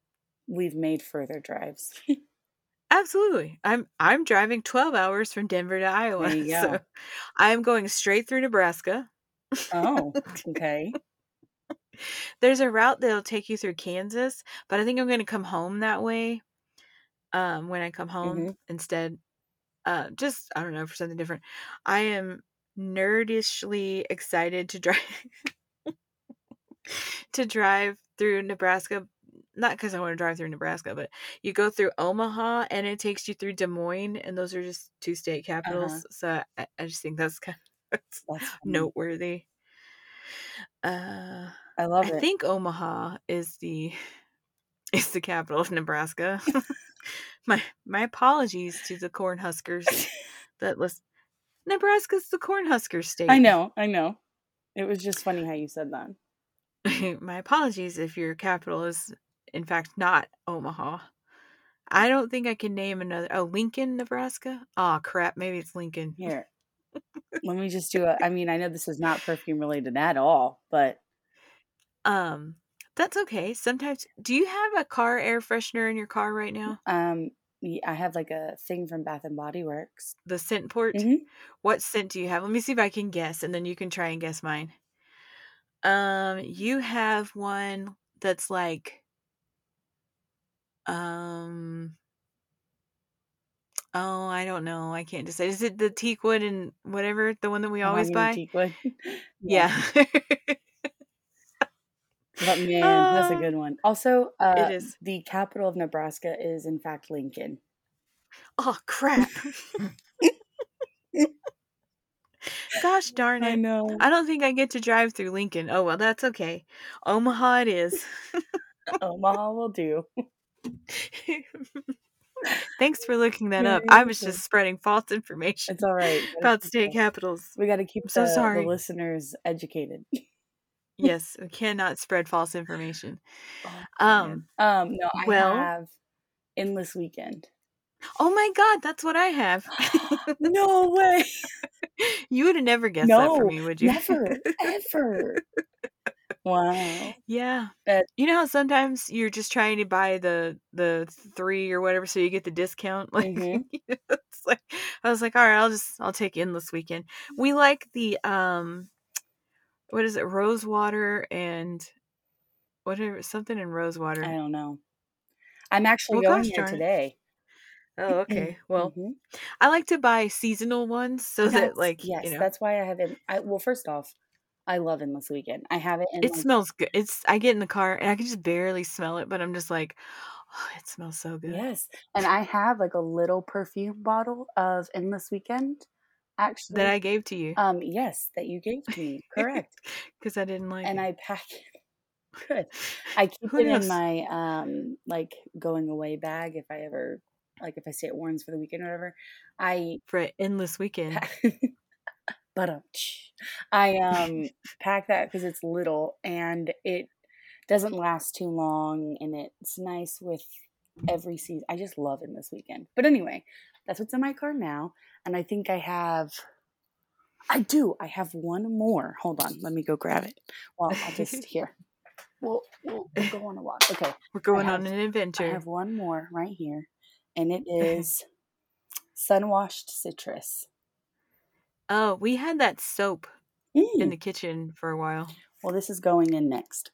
We've made further drives. Absolutely. I'm I'm driving 12 hours from Denver to Iowa. So I'm going straight through Nebraska. oh, okay. There's a route that'll take you through Kansas, but I think I'm going to come home that way. Um when I come home Mhm. instead uh just I don't know for something different. I am nerdishly excited to drive to drive through Nebraska not because I want to drive through Nebraska, but you go through Omaha and it takes you through Des Moines, and those are just two state capitals. Uh-huh. So I, I just think that's kind of That's noteworthy. Uh, I love I it. think Omaha is the is the capital of Nebraska. my my apologies to the Cornhuskers that listen. Nebraska's the Cornhusker state. I know, I know. It was just funny how you said that. my apologies if your capital is in fact not Omaha. I don't think I can name another. Oh, Lincoln, Nebraska. Oh crap, maybe it's Lincoln. Here. Let me just do a I mean, I know this is not perfume related at all, but Um, that's okay. Sometimes, do you have a car air freshener in your car right now? um I have like a thing from Bath and Body Works. The scent port. Mhm. What scent do you have? Let me see if I can guess, and then you can try and guess mine. Um, you have one that's like, um, oh, I don't know. I can't decide. Is it the teakwood and whatever the one that we always buy? Mahogany teakwood. Yeah. But man, that's a Uh, good one. Also, uh, is. the capital of Nebraska is in fact Lincoln. oh crap! Gosh darn it! I know. I don't think I get to drive through Lincoln. Oh well, that's okay. Omaha it is. Omaha will do. Thanks for looking that up. I was just spreading false information It's all right. About state capitals. We got to keep so the, the listeners educated. Yes, we cannot spread false information. Oh, Um, um, no, I well- have endless weekend. oh my god, that's what I have. no way. you would have never guessed that for me, would you? Never, ever. Wow. yeah. That- you know how sometimes you're just trying to buy the the three or whatever so you get the discount? Like Mhm. it's like I was like, all right, I'll just I'll take endless weekend. We like the um what is it, rosewater and whatever something in rosewater. I don't know. I'm actually Well, going gosh there darn it. today. Oh, okay. Well, Mhm. I like to buy seasonal ones so that like yes, you know that's why I have it. I well, first off, I love Endless Weekend. I have it in It like, smells good. It's I get in the car and I can just barely smell it, but I'm just like, oh, it smells so good. yes, and I have like a little perfume bottle of Endless Weekend. Actually, That I gave to you um, yes, that you gave to me, correct. because I didn't like and it. I pack it. Good. I keep it in my um like going away bag if I ever like if I stay at Warren's for the weekend or whatever. I for an endless weekend. but um, I um pack that because it's little and it doesn't last too long and it's nice with every season. I just love it this weekend. But anyway, that's what's in my car now, and I think I have. I do. I have one more. Hold on. Let me go grab it. Well, I'll just here. We'll, we'll, we'll go on a walk. Okay. We're going have- on an adventure. I have one more right here, and it is sun washed citrus. Oh, we had that soap in Mm. the kitchen for a while. Well, this is going in next.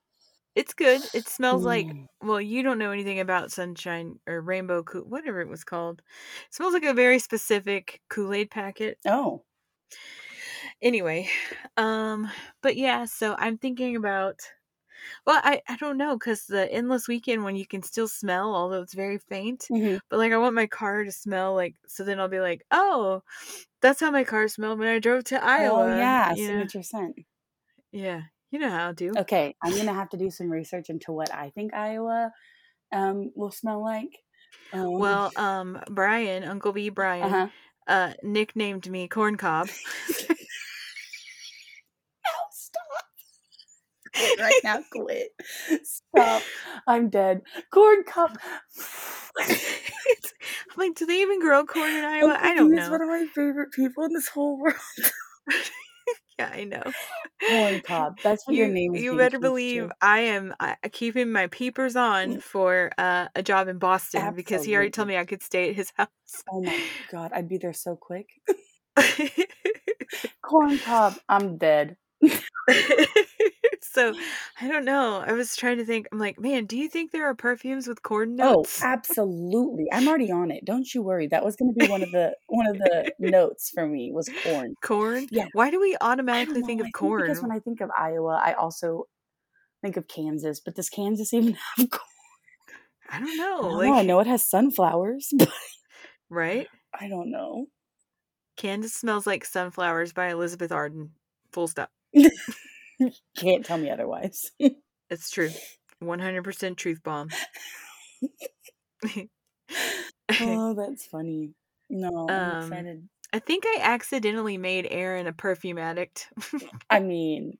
It's good. It smells like Mm. well, you don't know anything about sunshine or rainbow Kool whatever it was called. It smells like a very specific Kool-Aid packet. Oh, Anyway, um but yeah, so I'm thinking about well, I I don't know cuz the endless weekend when you can still smell although it's very faint, mhm. but like I want my car to smell like so then I'll be like, "Oh, that's how my car smelled when I drove to Iowa." oh yeah, signature scent. Yeah. You know how I do. Okay, I'm gonna have to do some research into what I think Iowa um will smell like. Um, Well, um, Brian, Uncle B Brian, uh-huh. uh, nicknamed me Corn Cob. No, stop. Quit right now, quit. Stop. I'm dead. Corn cup. I'm like, do they even grow corn in Iowa? I don't B is one of my favorite people in this whole world. Yeah, I know. Corn cob. That's what your name is. you better believe to. I am uh, keeping my peepers on for uh, a job in Boston because he already told me I could stay at his house. Oh my god, I'd be there so quick. Corn cob. I'm dead. so I don't know. I was trying to think. I'm like, man, do you think there are perfumes with corn oh, notes? Oh, absolutely. I'm already on it. Don't you worry. That was going to be one of the one of the notes for me was corn. corn? Yeah. Why do we automatically think of I corn? because when I think of Iowa, I also think of Kansas. But does Kansas even have corn? I don't I know. don't like, know. I know it has sunflowers, but right? I don't know. Kansas smells like sunflowers by Elizabeth Arden. Full stop. Can't tell me otherwise. It's true. 100% truth bomb. oh, that's funny. No, I'm Um, excited. I think I accidentally made Erin a perfume addict. I mean,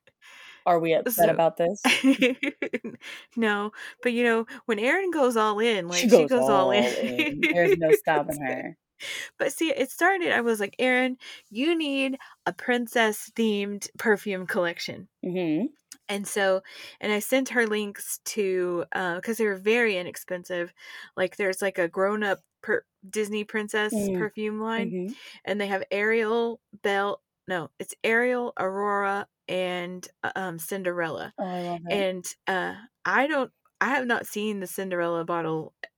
are we upset So- about this? no, but you know, when Erin goes all in, like she she goes, all in. There's no stopping her. But see, it started. I was like, Erin, you need a princess themed perfume collection. hmm And so, and I sent her links to because they were very inexpensive. Like, there's like a grown up per- Disney princess Mm. perfume line, hmm and they have Ariel, Belle. No, it's Ariel, Aurora, and uh, um, Cinderella. Oh, I love. And uh, I don't, I have not seen the Cinderella bottle uh,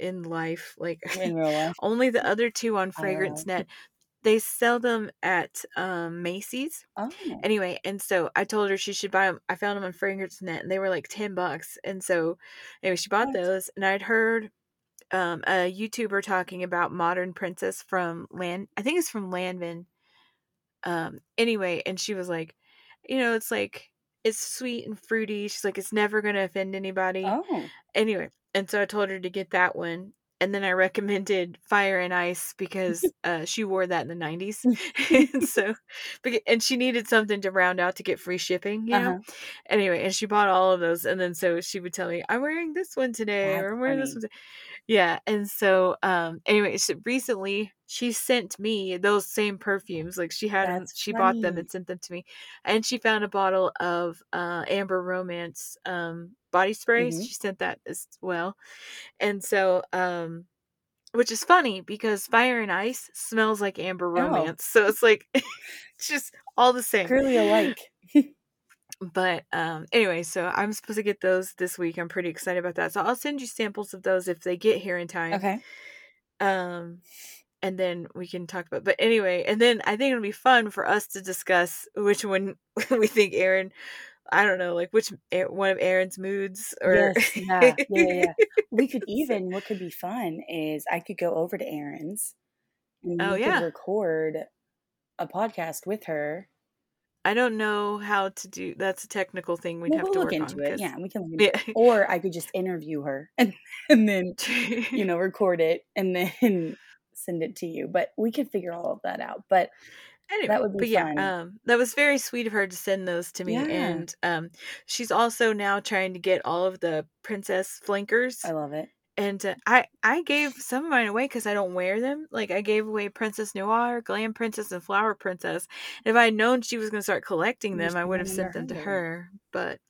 in life. Like, In real life. only the other two on. Fragrance Net. They sell them at um, Macy's. Oh. Anyway, and so I told her she should buy them. I found them on Fragrance Net, and they were like ten bucks. And so, anyway, she bought those, and I'd heard um, a YouTuber talking about Modern Princess from Land. I think it's from Lanvin. Um, anyway, and she was like, you know, it's like it's sweet and fruity. She's like, it's never gonna offend anybody. Oh. Anyway, and so I told her to get that one. And then I recommended Fire and Ice because uh, she wore that in the 90s. and so, and she needed something to round out to get free shipping, you know? Uh-huh. Anyway, and she bought all of those. And then so she would tell me, I'm wearing this one today, or I'm wearing this one. Today. Yeah. And so, um, anyway, so recently she sent me those same perfumes. Like she had That's she bought them and sent them to me. And she found a bottle of uh, Amber Romance um, body sprays. Mhm. She sent that as well. And so, um, which is funny because Fire and Ice smells like Amber Oh. Romance. So it's like, it's just all the same. Clearly alike. But um, anyway, so I'm supposed to get those this week. I'm pretty excited about that. So I'll send you samples of those if they get here in time. Okay. Um, and then we can talk about. But anyway, and then I think it'll be fun for us to discuss which one we think Erin. I don't know, like which one of Erin's moods, or yes, yeah, yeah, yeah. We could even what could be fun is I could go over to Erin's, and oh we yeah, could record a podcast with her. I don't know how to do. That's a technical thing we'd Well, have we'll to look work into on. it. 'cause- Yeah, we can look into yeah. it. Or I could just interview her and and then you know record it and then send it to you. But we could figure all of that out. But anyway, would be but yeah, fun. um, that was very sweet of her to send those to me, Yeah. and um, she's also now trying to get all of the princess flankers, I love it. and uh, I I gave some of mine away because I don't wear them. Like I gave away Princess Noir, Glam Princess, and Flower Princess. And if I had known she was going to start collecting them, I would have sent them to her. But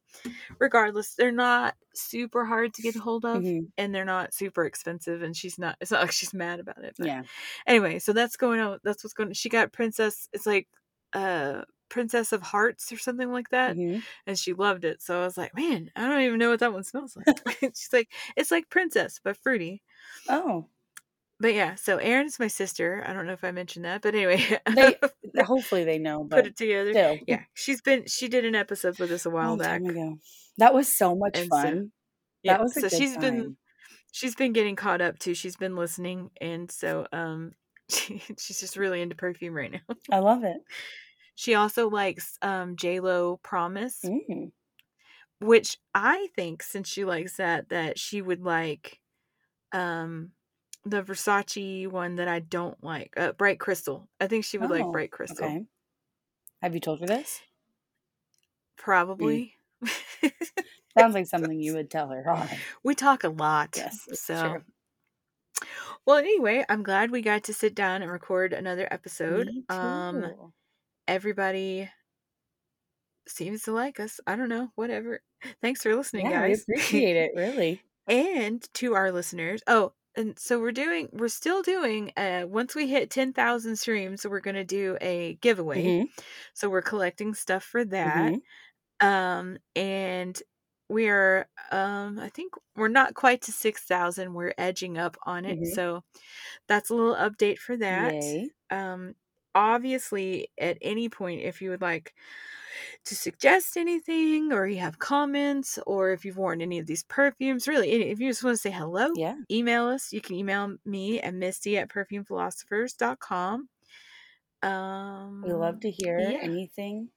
regardless, they're not super hard to get a hold of, Mhm. and they're not super expensive. And she's not. It's not like she's mad about it. But Yeah. anyway, so that's going on. That's what's going. She got Princess. It's like uh Princess of Hearts or something like that, Mhm. and she loved it. So I was like, man, I don't even know what that one smells like. She's like, it's like Princess but fruity. Oh, But yeah, so Erin is my sister. I don't know if I mentioned that, but anyway, They- hopefully they know. put it together. still, Yeah, she's been she did an episode with us a a while long back. ago. That was so much And so- fun. Yeah, that was a so she's time. been she's been getting caught up too. She's been listening, and so um, she, she's just really into perfume right now. I love it. She also likes um J Lo Promise, Mm. which I think since she likes that that she would like um the Versace one that I don't like, uh, Bright Crystal. I think she would like Oh, Bright Crystal. Okay. Have you told her this? Probably. Sounds like something you would tell her. Right. we talk a lot. Yes, so well anyway, I'm glad we got to sit down and record another episode. Um everybody seems to like us. I don't know, whatever. Thanks for listening, yeah, guys. we appreciate it. Really. and to our listeners. Oh, and so we're doing we're still doing uh once we hit 10,000 streams, we're going to do a giveaway. Mhm, So we're collecting stuff for that. mhm. Um and we are um I think we're not quite to 6,000. We're edging up on it. Mhm. So that's a little update for that. Yay. Um obviously at any point if you would like to suggest anything or you have comments or if you've worn any of these perfumes really if you just want to say hello Yeah. email us you can email me at misty at perfumephilosophers.com um We love to hear yeah. anything.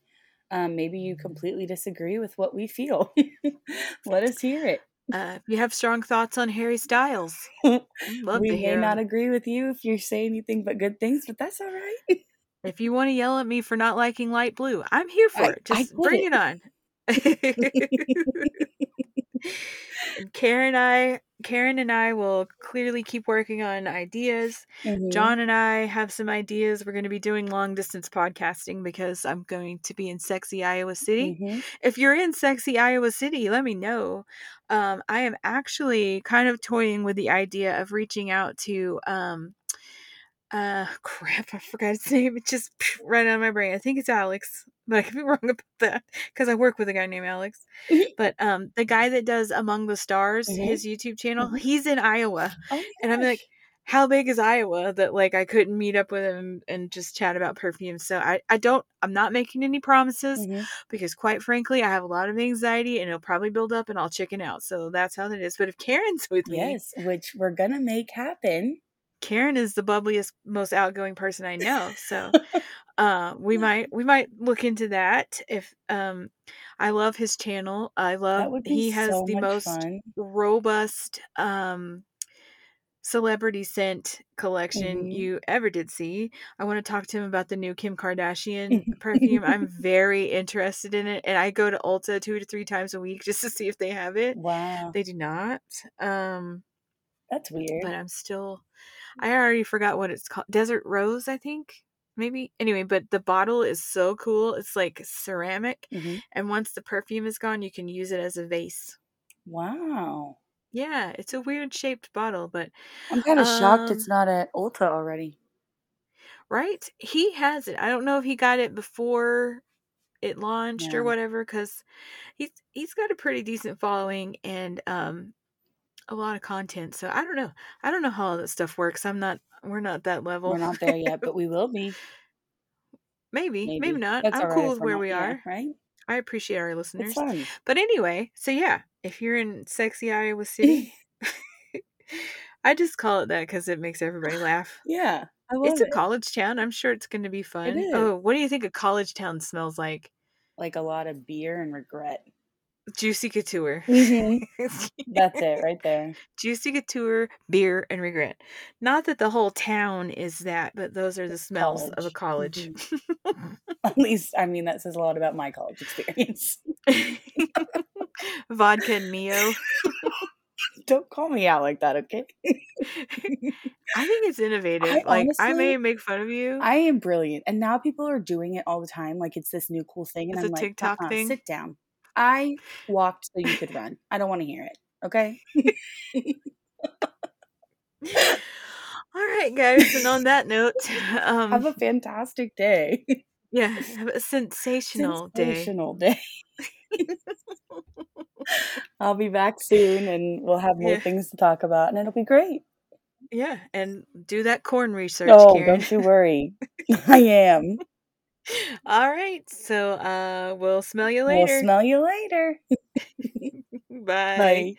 Um, maybe you completely disagree with what we feel. Let us hear it. uh, if you have strong thoughts on harry styles we may hear not agree with you if you say anything but good things, but that's all right. if you want to yell at me for not liking light blue i'm here for I- it just bring it. it on And Karen I Karen and I will clearly keep working on ideas. Mhm. John and I have some ideas. We're going to be doing long distance podcasting because I'm going to be in sexy Iowa City. Mhm. If you're in sexy Iowa City, let me know. Um, I am actually kind of toying with the idea of reaching out to um uh crap, I forgot his name. It just right out of my brain. I think it's Alex, but I could be wrong about that because I work with a guy named Alex. But um the guy that does Among the Stars, Mhm. his YouTube channel, Mhm. he's in Iowa. Oh And I'm like, how big is Iowa that like I couldn't meet up with him and just chat about perfume. So I, I don't I'm not making any promises Mhm. because quite frankly I have a lot of anxiety and it'll probably build up and I'll chicken out. So that's how that is. But if Karen's with me, Yes, which we're gonna make happen. Karen is the bubbliest, most outgoing person I know. So uh we might we might look into that if um I love his channel. I love he has so the most fun. robust um celebrity scent collection Mhm. you ever did see. I want to talk to him about the new Kim Kardashian perfume. I'm very interested in it and I go to Ulta 2 to 3 times a week just to see if they have it. Wow, They do not. Um that's weird. but I'm still I already forgot what it's called. Desert Rose, I think. Maybe. Anyway, but the bottle is so cool. It's like ceramic Mhm. and once the perfume is gone, you can use it as a vase. Wow, Yeah, it's a weird shaped bottle, but I'm kind of shocked Um, it's not at Ulta already. right? He has it. I don't know if he got it before it launched Yeah. or whatever cuz he's he's got a pretty decent following and um a lot of content. So I don't know. I don't know how all that stuff works. I'm not. We're not that level. We're not there yet, but we will be. maybe, maybe, Maybe. not. That's I'm cool with where we are. right? I appreciate our listeners. But anyway, so yeah, if you're in sexy Iowa City, I just call it that because it makes everybody laugh. Yeah, I love It's a college town. I'm sure it's going to be fun. Oh, what do you think a college town smells like? like a lot of beer and regret. Juicy couture. Mhm. That's it right there. Juicy couture, beer, and regret. Not that the whole town is that, but those are the smells of a college. At least, I mean, that says a lot about my college experience. Vodka and Mio. Don't call me out like that, okay? I think it's innovative. I like I may make fun of you. I am brilliant. And now people are doing it all the time. Like it's this new cool thing. And It's I'm a like, TikTok "Uh-uh, thing?" sit down. I walked so you could run. I don't want to hear it. Okay. All right, guys. And on that note, um, Have a fantastic day. yeah, have a sensational, day. Sensational day. I'll be back soon and we'll have more Yeah. things to talk about and it'll be great. Yeah, and do that corn research, Oh, Karen. don't you worry. I am. All right, so uh, we'll smell you We'll later. smell you later. Bye. Bye.